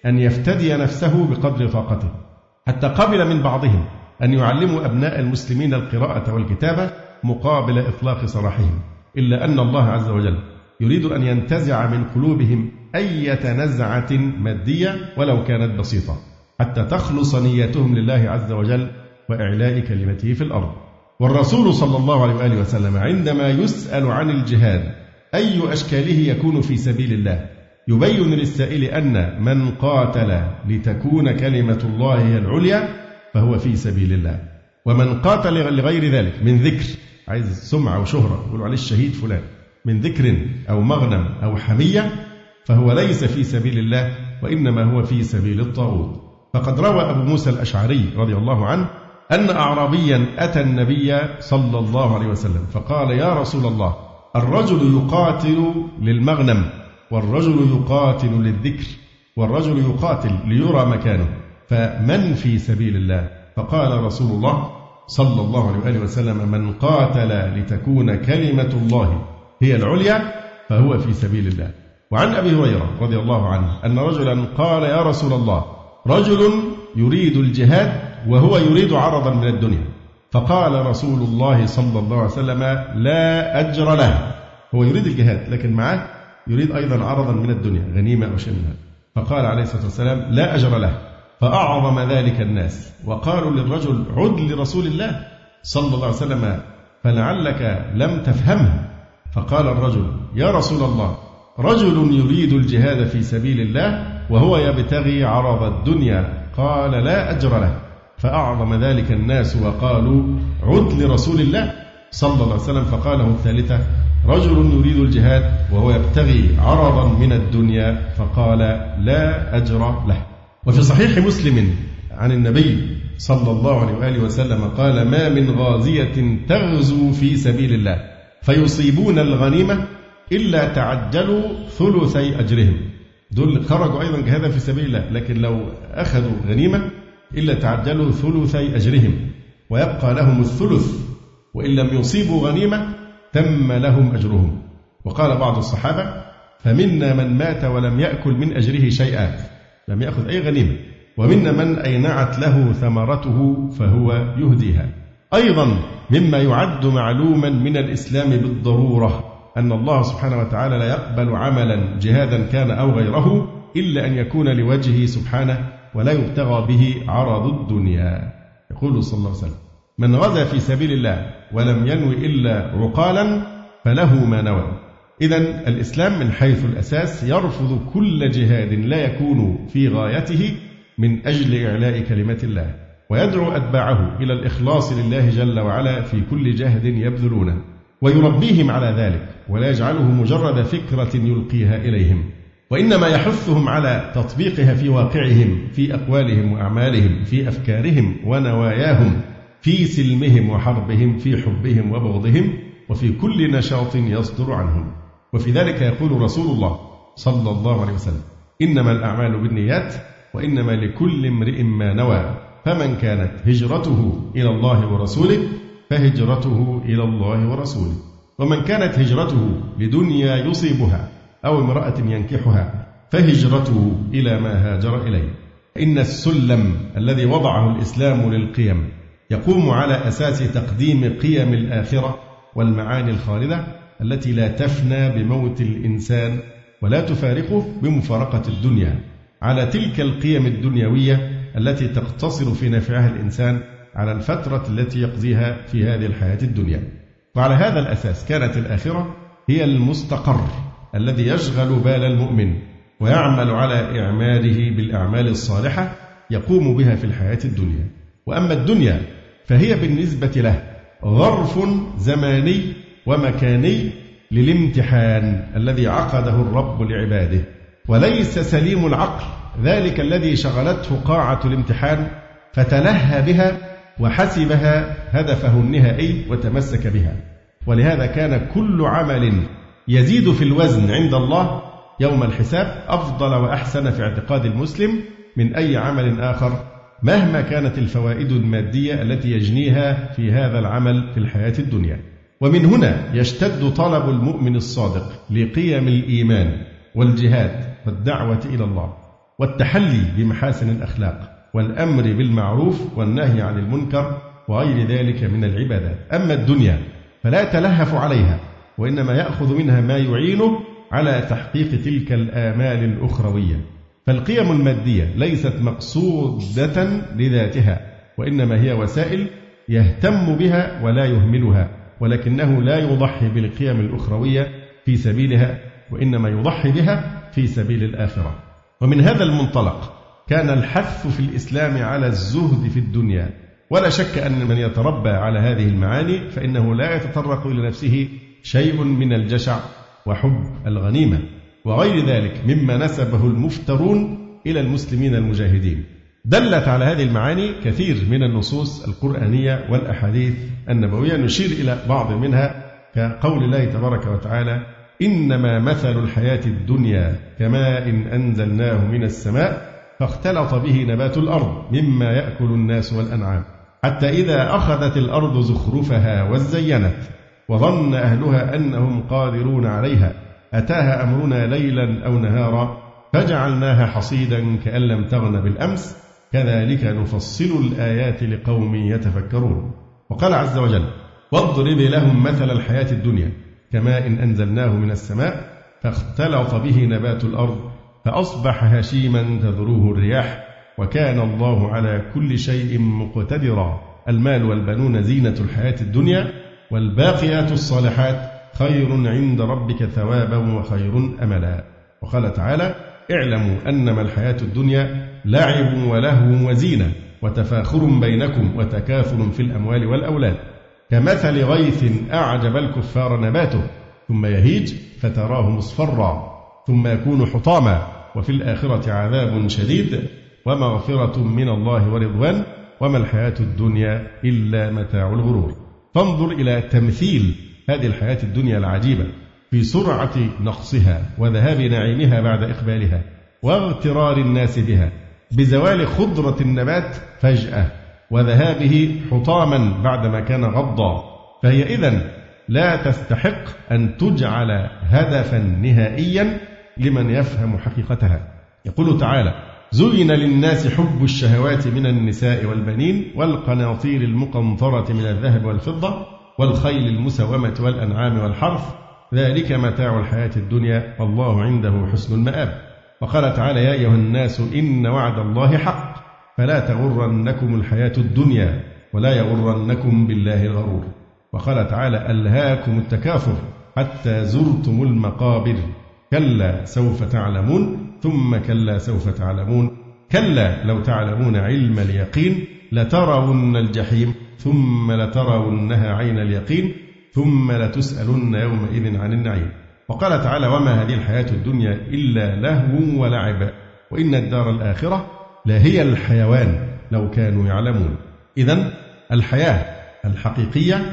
أن يفتدي نفسه بقدر طاقته. حتى قبل من بعضهم أن يعلموا أبناء المسلمين القراءة والكتابة مقابل إطلاق سراحهم إلا أن الله عز وجل يريد أن ينتزع من قلوبهم أية نزعة مادية ولو كانت بسيطة حتى تخلص نيتهم لله عز وجل وإعلاء كلمته في الأرض. والرسول صلى الله عليه وآله وسلم عندما يسأل عن الجهاد أي أشكاله يكون في سبيل الله؟ يبين للسائل أن من قاتل لتكون كلمة الله هي العليا فهو في سبيل الله. ومن قاتل لغير ذلك من ذكر عايز سمعة وشهرة يقولوا عليه الشهيد فلان من ذكر أو مغنم أو حمية فهو ليس في سبيل الله وإنما هو في سبيل الطاغوت. فقد روى أبو موسى الأشعري رضي الله عنه أن أعرابيا أتى النبي صلى الله عليه وسلم فقال يا رسول الله الرجل يقاتل للمغنم. والرجل يقاتل للذكر والرجل يقاتل ليرى مكانه فمن في سبيل الله؟ فقال رسول الله صلى الله عليه وآله وسلم من قاتل لتكون كلمة الله هي العليا فهو في سبيل الله. وعن أبي هريرة رضي الله عنه أن رجلا قال يا رسول الله رجل يريد الجهاد وهو يريد عرضا من الدنيا. فقال رسول الله صلى الله عليه وسلم لا أجر له. هو يريد الجهاد لكن معه يريد أيضا عرضا من الدنيا غنيمة أو شيء منها فقال عليه الصلاة والسلام لا أجر له. فأعظم ذلك الناس. وقالوا للرجل عد لرسول الله صلى الله عليه وسلم فلعلك لم تفهمه. فقال الرجل يا رسول الله رجل يريد الجهاد في سبيل الله وهو يبتغي عرض الدنيا. قال لا أجر له. فأعظم ذلك الناس وقالوا عد لرسول الله صلى الله عليه وسلم. فقاله الثالثة رجل يريد الجهاد وهو يبتغي عرضا من الدنيا فقال لا أجر له. وفي صحيح مسلم عن النبي صلى الله عليه وآله وسلم قال ما من غازية تغزو في سبيل الله فيصيبون الغنيمة إلا تعجلوا ثلثي أجرهم. دول خرجوا أيضا جهادا في سبيل الله لكن لو أخذوا غنيمة إلا تعجلوا ثلثي أجرهم ويبقى لهم الثلث وإن لم يصيبوا غنيمة تم لهم أجرهم. وقال بعض الصحابة فمنا من مات ولم يأكل من أجره شيئا. لم يأخذ أي غنيمة. ومنا من أينعت له ثمرته فهو يهديها. أيضا مما يعد معلوما من الإسلام بالضرورة أن الله سبحانه وتعالى لا يقبل عملا جهادا كان أو غيره إلا أن يكون لوجهه سبحانه ولا يبتغى به عرض الدنيا. يقول صلى الله عليه وسلم من غزا في سبيل الله ولم ينوي إلا عقالا فله ما نوى. إذا الإسلام من حيث الأساس يرفض كل جهاد لا يكون في غايته من أجل إعلاء كلمة الله ويدعو أتباعه إلى الإخلاص لله جل وعلا في كل جهد يبذلونه ويربيهم على ذلك ولا يجعله مجرد فكرة يلقيها إليهم وإنما يحثهم على تطبيقها في واقعهم في أقوالهم وأعمالهم في أفكارهم ونواياهم. في سلمهم وحربهم في حبهم وبغضهم وفي كل نشاط يصدر عنهم. وفي ذلك يقول رسول الله صلى الله عليه وسلم إنما الأعمال بالنيات وإنما لكل امرئ ما نوى. فمن كانت هجرته إلى الله ورسوله فهجرته إلى الله ورسوله. ومن كانت هجرته لدنيا يصيبها أو امرأة ينكحها فهجرته إلى ما هاجر إليه. إن السلم الذي وضعه الإسلام للقيم يقوم على أساس تقديم قيم الآخرة والمعاني الخالدة التي لا تفنى بموت الإنسان ولا تفارقه بمفارقة الدنيا. على تلك القيم الدنيوية التي تقتصر في نفعها الإنسان على الفترة التي يقضيها في هذه الحياة الدنيا. وعلى هذا الأساس كانت الآخرة هي المستقر الذي يشغل بال المؤمن ويعمل على إعماله بالأعمال الصالحة يقوم بها في الحياة الدنيا. وأما الدنيا فهي بالنسبة له ظرف زماني ومكاني للامتحان الذي عقده الرب لعباده. وليس سليم العقل ذلك الذي شغلته قاعة الامتحان فتلهى بها وحسبها هدفه النهائي وتمسك بها. ولهذا كان كل عمل يزيد في الوزن عند الله يوم الحساب أفضل وأحسن في اعتقاد المسلم من أي عمل آخر. مهما كانت الفوائد المادية التي يجنيها في هذا العمل في الحياة الدنيا. ومن هنا يشتد طلب المؤمن الصادق لقيم الإيمان والجهاد والدعوة إلى الله والتحلي بمحاسن الأخلاق والأمر بالمعروف والنهي عن المنكر وغير ذلك من العبادات. أما الدنيا فلا يتلهف عليها وإنما يأخذ منها ما يعينه على تحقيق تلك الآمال الأخروية. فالقيم المادية ليست مقصودة لذاتها وإنما هي وسائل يهتم بها ولا يهملها ولكنه لا يضحي بالقيم الأخروية في سبيلها وإنما يضحي بها في سبيل الآخرة. ومن هذا المنطلق كان الحث في الإسلام على الزهد في الدنيا. ولا شك أن من يتربى على هذه المعاني فإنه لا يتطرق إلى نفسه شيء من الجشع وحب الغنيمة. وغير ذلك مما نسبه المفترون إلى المسلمين المجاهدين. دلت على هذه المعاني كثير من النصوص القرآنية والأحاديث النبوية. نشير إلى بعض منها كقول الله تبارك وتعالى إنما مثل الحياة الدنيا كماء إن أنزلناه من السماء فاختلط به نبات الأرض مما يأكل الناس والأنعام. حتى إذا أخذت الأرض زخرفها وزينت وظن أهلها أنهم قادرون عليها أتاها أمرنا ليلا أو نهارا فجعلناها حصيدا كأن لم تغن بالأمس كذلك نفصل الآيات لقوم يتفكرون. وقال عز وجل واضرب لهم مثل الحياة الدنيا كماء إن أنزلناه من السماء فاختلط به نبات الأرض فأصبح هشيما تذروه الرياح وكان الله على كل شيء مقتدرا. المال والبنون زينة الحياة الدنيا والباقيات الصالحات خير عند ربك ثوابا وخير أملا. وقال تعالى اعلموا أنما الحياة الدنيا لعب ولهو وزينة وتفاخر بينكم وتكاثر في الأموال والأولاد. كمثل غيث أعجب الكفار نباته ثم يهيج فتراه مصفرا ثم يكون حطاما وفي الآخرة عذاب شديد. ومغفرة من الله ورضوان وما الحياة الدنيا إلا متاع الغرور. فانظر إلى تمثيل هذه الحياة الدنيا العجيبة في سرعة نقصها وذهاب نعيمها بعد إقبالها واغترار الناس بها بزوال خضرة النبات فجأة وذهابه حطاما بعدما كان غضا فهي إذا لا تستحق أن تجعل هدفا نهائيا لمن يفهم حقيقتها. يقول تعالى زين للناس حب الشهوات من النساء والبنين والقناطير المقنطرة من الذهب والفضة والخيل المسومة والأنعام والحرث ذلك متاع الحياة الدنيا والله عنده حسن المآب. وقال تعالى يا أيها الناس إن وعد الله حق فلا تغرنكم الحياة الدنيا ولا يغرنكم بالله الغرور. وقال تعالى ألهاكم التكاثر حتى زرتم المقابر. كلا سوف تعلمون ثم كلا سوف تعلمون. كلا لو تعلمون علم اليقين لترون الجحيم. ثم لترونها عين اليقين ثم لتسألن يومئذ عن النعيم. وقال تعالى وما هذه الحياة الدنيا إلا لهو ولعب وإن الدار الآخرة لهي الحيوان لو كانوا يعلمون. إذا الحياة الحقيقية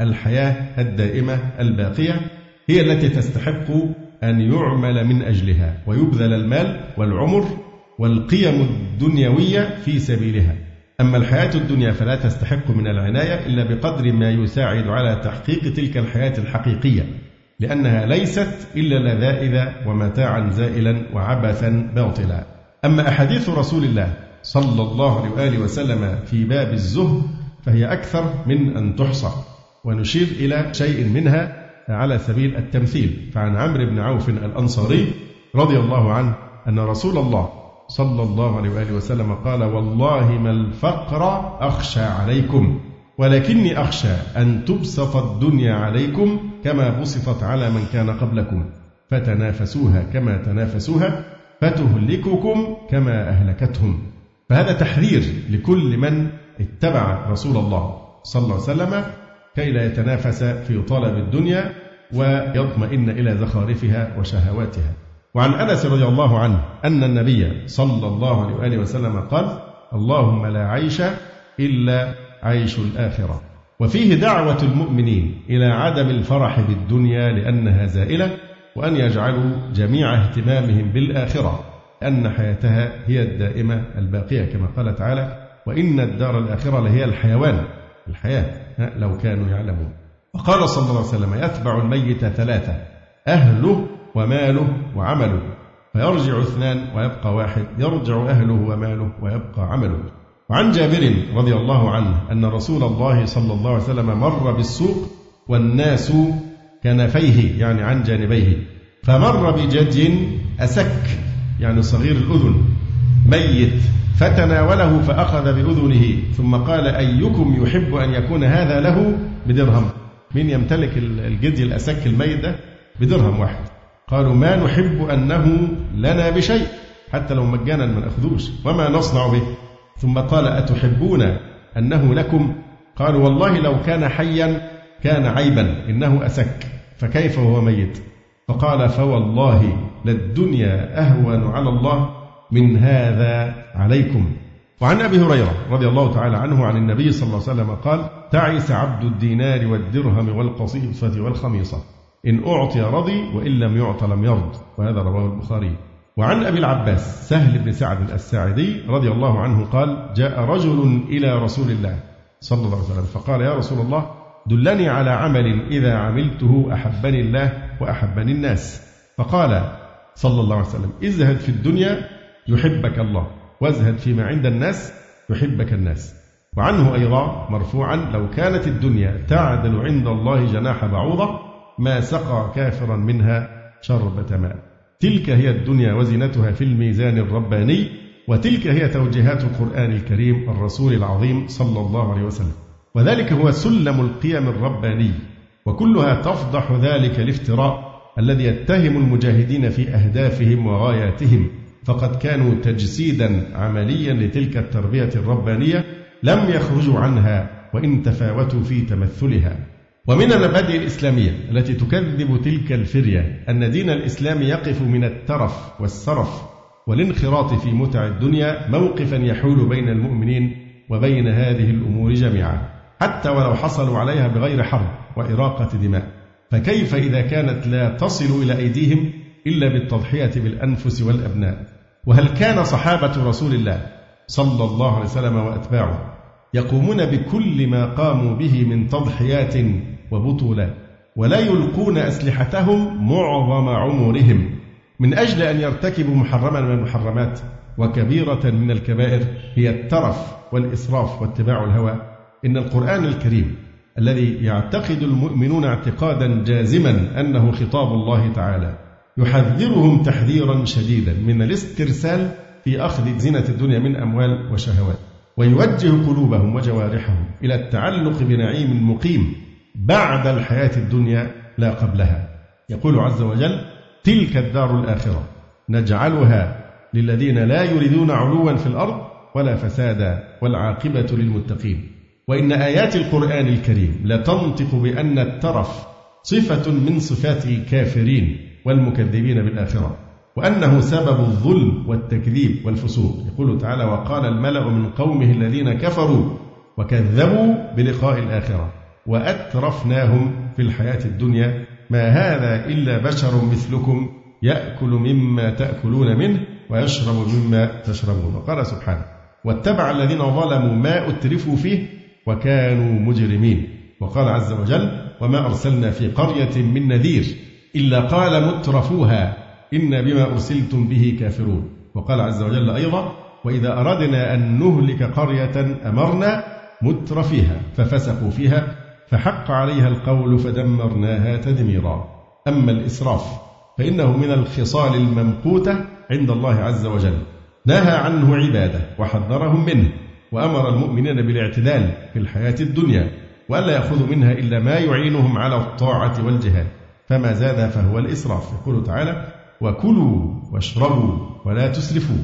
الحياة الدائمة الباقية هي التي تستحق أن يعمل من أجلها ويبذل المال والعمر والقيم الدنيوية في سبيلها. أما الحياة الدنيا فلا تستحق من العناية إلا بقدر ما يساعد على تحقيق تلك الحياة الحقيقية لأنها ليست إلا لذائذ ومتاعا زائلا وعبثا باطلا. أما أحاديث رسول الله صلى الله عليه وآله وسلم في باب الزهد فهي أكثر من أن تحصى. ونشير إلى شيء منها على سبيل التمثيل. فعن عمرو بن عوف الأنصاري رضي الله عنه أن رسول الله صلى الله عليه وآله وسلم قال والله ما الفقر أخشى عليكم ولكني أخشى أن تبسط الدنيا عليكم كما بسطت على من كان قبلكم فتنافسوها كما تنافسوها فتهلككم كما أهلكتهم. فهذا تحذير لكل من اتبع رسول الله صلى الله عليه وسلم كي لا يتنافس في طلب الدنيا ويطمئن إلى زخارفها وشهواتها. وعن أنس رضي الله عنه أن النبي صلى الله عليه وآله وسلم قال اللهم لا عيش إلا عيش الآخرة. وفيه دعوة المؤمنين إلى عدم الفرح بالدنيا لأنها زائلة وأن يجعلوا جميع اهتمامهم بالآخرة أن حياتها هي الدائمة الباقية كما قال تعالى وإن الدار الآخرة لهي الحيوان الحياة لو كانوا يعلمون. وقال صلى الله عليه وسلم يتبع الميت ثلاثة أهله وماله وعمله. فيرجع اثنان ويبقى واحد يرجع أهله وماله ويبقى عمله. وعن جابر رضي الله عنه أن رسول الله صلى الله عليه وسلم مر بالسوق والناس كنفيه يعني عن جانبيه. فمر بجدي أسك يعني صغير الأذن ميت فتناوله فأخذ بأذنه. ثم قال أيكم يحب أن يكون هذا له بدرهم؟ من يمتلك الجدي الأسك الميت ده؟ بدرهم واحد. قالوا ما نحب أنه لنا بشيء حتى لو مجانا ما نأخذوش وما نصنع به. ثم قال أتحبون أنه لكم؟ قالوا والله لو كان حيا كان عيبا إنه أسك فكيف هو ميت؟ فقال فوالله للدنيا أهون على الله من هذا عليكم. وعن أبي هريرة رضي الله تعالى عنه عن النبي صلى الله عليه وسلم قال: تعس عبد الدينار والدرهم والقصيصة والخميصة. إن أعطي رضي وإن لم يعط لم يرض وهذا رواه البخاري. وعن أبي العباس سهل بن سعد الساعدي رضي الله عنه قال: جاء رجل إلى رسول الله صلى الله عليه وسلم فقال يا رسول الله دلني على عمل إذا عملته أحبني الله وأحبني الناس. فقال صلى الله عليه وسلم: ازهد في الدنيا يحبك الله وازهد فيما عند الناس يحبك الناس وعنه أيضا مرفوعا لو كانت الدنيا تعدل عند الله جناح بعوضة ما سقى كافرا منها شربة ماء. تلك هي الدنيا وزنتها في الميزان الرباني وتلك هي توجيهات القرآن الكريم الرسول العظيم صلى الله عليه وسلم. وذلك هو سلم القيم الرباني وكلها تفضح ذلك الافتراء الذي يتهم المجاهدين في أهدافهم وغاياتهم. فقد كانوا تجسيدا عمليا لتلك التربية الربانية لم يخرجوا عنها وإن تفاوتوا في تمثلها. ومن المبادئ الإسلامية التي تكذب تلك الفرية أن دين الإسلام يقف من الترف والسرف والانخراط في متع الدنيا موقفا يحول بين المؤمنين وبين هذه الأمور جميعا حتى ولو حصلوا عليها بغير حرب وإراقة دماء. فكيف إذا كانت لا تصل إلى أيديهم إلا بالتضحية بالأنفس والأبناء؟ وهل كان صحابة رسول الله صلى الله عليه وسلم وأتباعه يقومون بكل ما قاموا به من تضحيات وبطولات ولا يلقون أسلحتهم معظم عمرهم. من أجل أن يرتكبوا محرما من المحرمات وكبيرة من الكبائر هي الترف والإسراف واتباع الهوى. إن القرآن الكريم الذي يعتقد المؤمنون اعتقادا جازما أنه خطاب الله تعالى يحذرهم تحذيرا شديدا من الاسترسال في أخذ زينة الدنيا من أموال وشهوات ويوجه قلوبهم وجوارحهم إلى التعلق بنعيم مقيم بعد الحياة الدنيا لا قبلها. يقول عز وجل تلك الدار الآخرة. نجعلها للذين لا يريدون علوا في الأرض ولا فسادا والعاقبة للمتقين. وإن آيات القرآن الكريم لتنطق بأن الترف صفة من صفات الكافرين والمكذبين بالآخرة وأنه سبب الظلم والتكذيب والفسوق. يقول تعالى وقال الملأ من قومه الذين كفروا وكذبوا بلقاء الآخرة. وأترفناهم في الحياة الدنيا. ما هذا إلا بشر مثلكم يأكل مما تأكلون منه ويشرب مما تشربون. وقال سبحانه واتبع الذين ظلموا ما أترفوا فيه وكانوا مجرمين. وقال عز وجل وما أرسلنا في قرية من نذير إلا قال مترفوها إنا بما أرسلتم به كافرون. وقال عز وجل أيضا وإذا أردنا أن نهلك قرية أمرنا مترفيها ففسقوا فيها فحق عليها القول فدمرناها تدميرا. أما الإسراف فإنه من الخصال الممقوتة عند الله عز وجل. نهى عنه عباده وحذرهم منه وأمر المؤمنين بالاعتدال في الحياة الدنيا وألا يأخذوا منها إلا ما يعينهم على الطاعة والجهاد. فما زاد فهو الإسراف. يقول تعالى وكلوا واشربوا ولا تسرفوا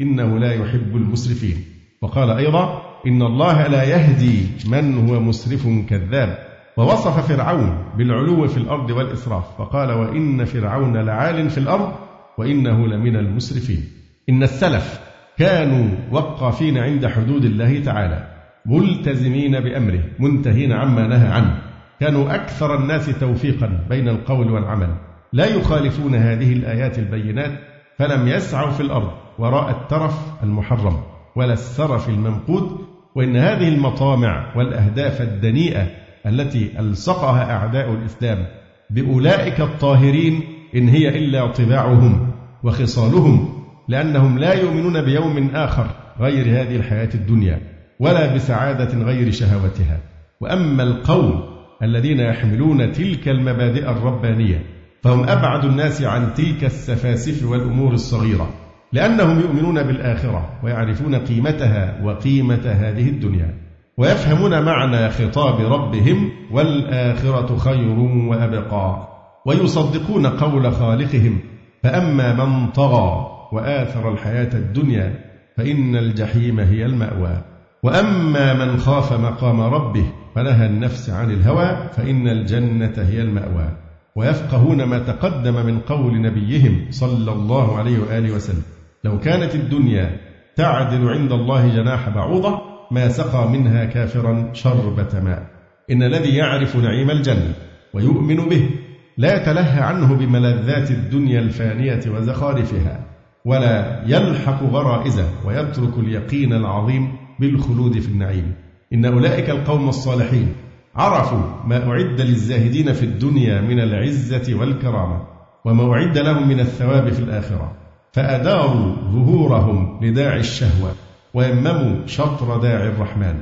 إنه لا يحب المسرفين. وقال أيضا إن الله لا يهدي من هو مسرف كذاب ووصف فرعون بالعلو في الأرض والإسراف فقال وإن فرعون لعال في الأرض وإنه لمن المسرفين إن السلف كانوا وقافين عند حدود الله تعالى ملتزمين بأمره منتهين عما نهى عنه كانوا أكثر الناس توفيقا بين القول والعمل لا يخالفون هذه الآيات البينات فلم يسعوا في الأرض وراء الترف المحرم ولا السرف الممقود وإن هذه المطامع والأهداف الدنيئة التي ألصقها أعداء الإسلام بأولئك الطاهرين إن هي إلا طباعهم وخصالهم لأنهم لا يؤمنون بيوم آخر غير هذه الحياة الدنيا ولا بسعادة غير شهوتها. وأما القوم الذين يحملون تلك المبادئ الربانية فهم أبعد الناس عن تلك السفاسف والأمور الصغيرة. لأنهم يؤمنون بالآخرة ويعرفون قيمتها وقيمة هذه الدنيا ويفهمون معنى خطاب ربهم والآخرة خير وأبقى ويصدقون قول خالقهم فأما من طغى وآثر الحياة الدنيا فإن الجحيم هي المأوى وأما من خاف مقام ربه فنهى النفس عن الهوى فإن الجنة هي المأوى ويفقهون ما تقدم من قول نبيهم صلى الله عليه وآله وسلم لو كانت الدنيا تعدل عند الله جناح بعوضة ما سقى منها كافرا شربة ماء. إن الذي يعرف نعيم الجنة ويؤمن به لا يتلهى عنه بملذات الدنيا الفانية وزخارفها ولا يلحق غرائزه ويترك اليقين العظيم بالخلود في النعيم. إن أولئك القوم الصالحين عرفوا ما أعد للزاهدين في الدنيا من العزة والكرامة وما أعد لهم من الثواب في الآخرة. فأداروا ظهورهم لداعي الشهوة ويمموا شطر داعي الرحمن.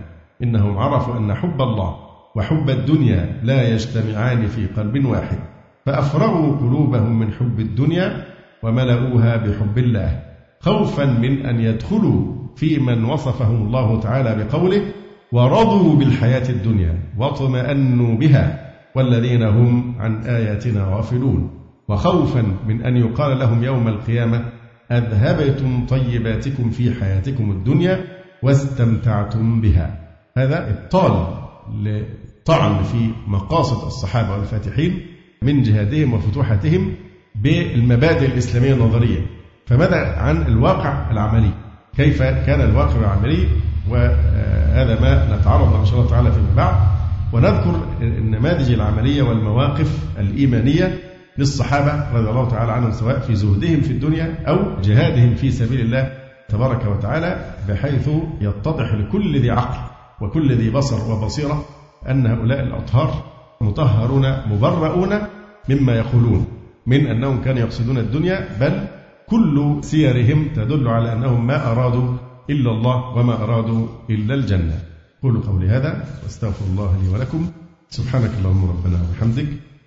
إنهم عرفوا أن حب الله وحب الدنيا لا يجتمعان في قلب واحد. فأفرغوا قلوبهم من حب الدنيا وملؤوها بحب الله. خوفا من أن يدخلوا في من وصفهم الله تعالى بقوله ورضوا بالحياة الدنيا واطمأنوا بها والذين هم عن آياتنا غافلون وخوفا من أن يقال لهم يوم القيامة أذهبتم طيباتكم في حياتكم الدنيا واستمتعتم بها. هذا إبطال لطعن في مقاصد الصحابة والفاتحين من جهادهم وفتوحاتهم بالمبادئ الإسلامية النظرية. فماذا عن الواقع العملي؟ كيف كان الواقع العملي؟ وهذا ما نتعرض إن شاء الله تعالى فيما بعد. ونذكر النماذج العملية والمواقف الإيمانية للصحابة رضي الله تعالى عنهم سواء في زهدهم في الدنيا أو جهادهم في سبيل الله تبارك وتعالى بحيث يتضح لكل ذي عقل وكل ذي بصر وبصيرة أن هؤلاء الأطهار مطهرون مبرؤون مما يقولون من أنهم كانوا يقصدون الدنيا بل كل سيرهم تدل على أنهم ما أرادوا إلا الله وما أرادوا إلا الجنة. قولوا قولي هذا وأستغفر الله لي ولكم. سبحانك اللهم ربنا وبحمدك.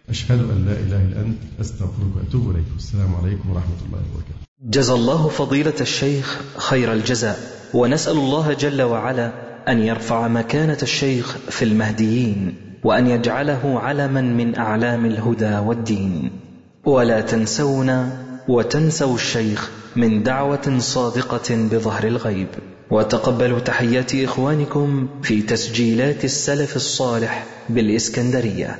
أشهد أن لا إله إلا أنت أستغفرك وأتوب إليك. والسلام عليكم ورحمة الله وبركاته. جزى الله فضيلة الشيخ خير الجزاء. ونسأل الله جل وعلا أن يرفع مكانة الشيخ في المهديين وأن يجعله علما من أعلام الهدى والدين. ولا تنسونا وتنسوا الشيخ من دعوة صادقة بظهر الغيب. وتقبلوا تحيات إخوانكم في تسجيلات السلف الصالح بالإسكندرية.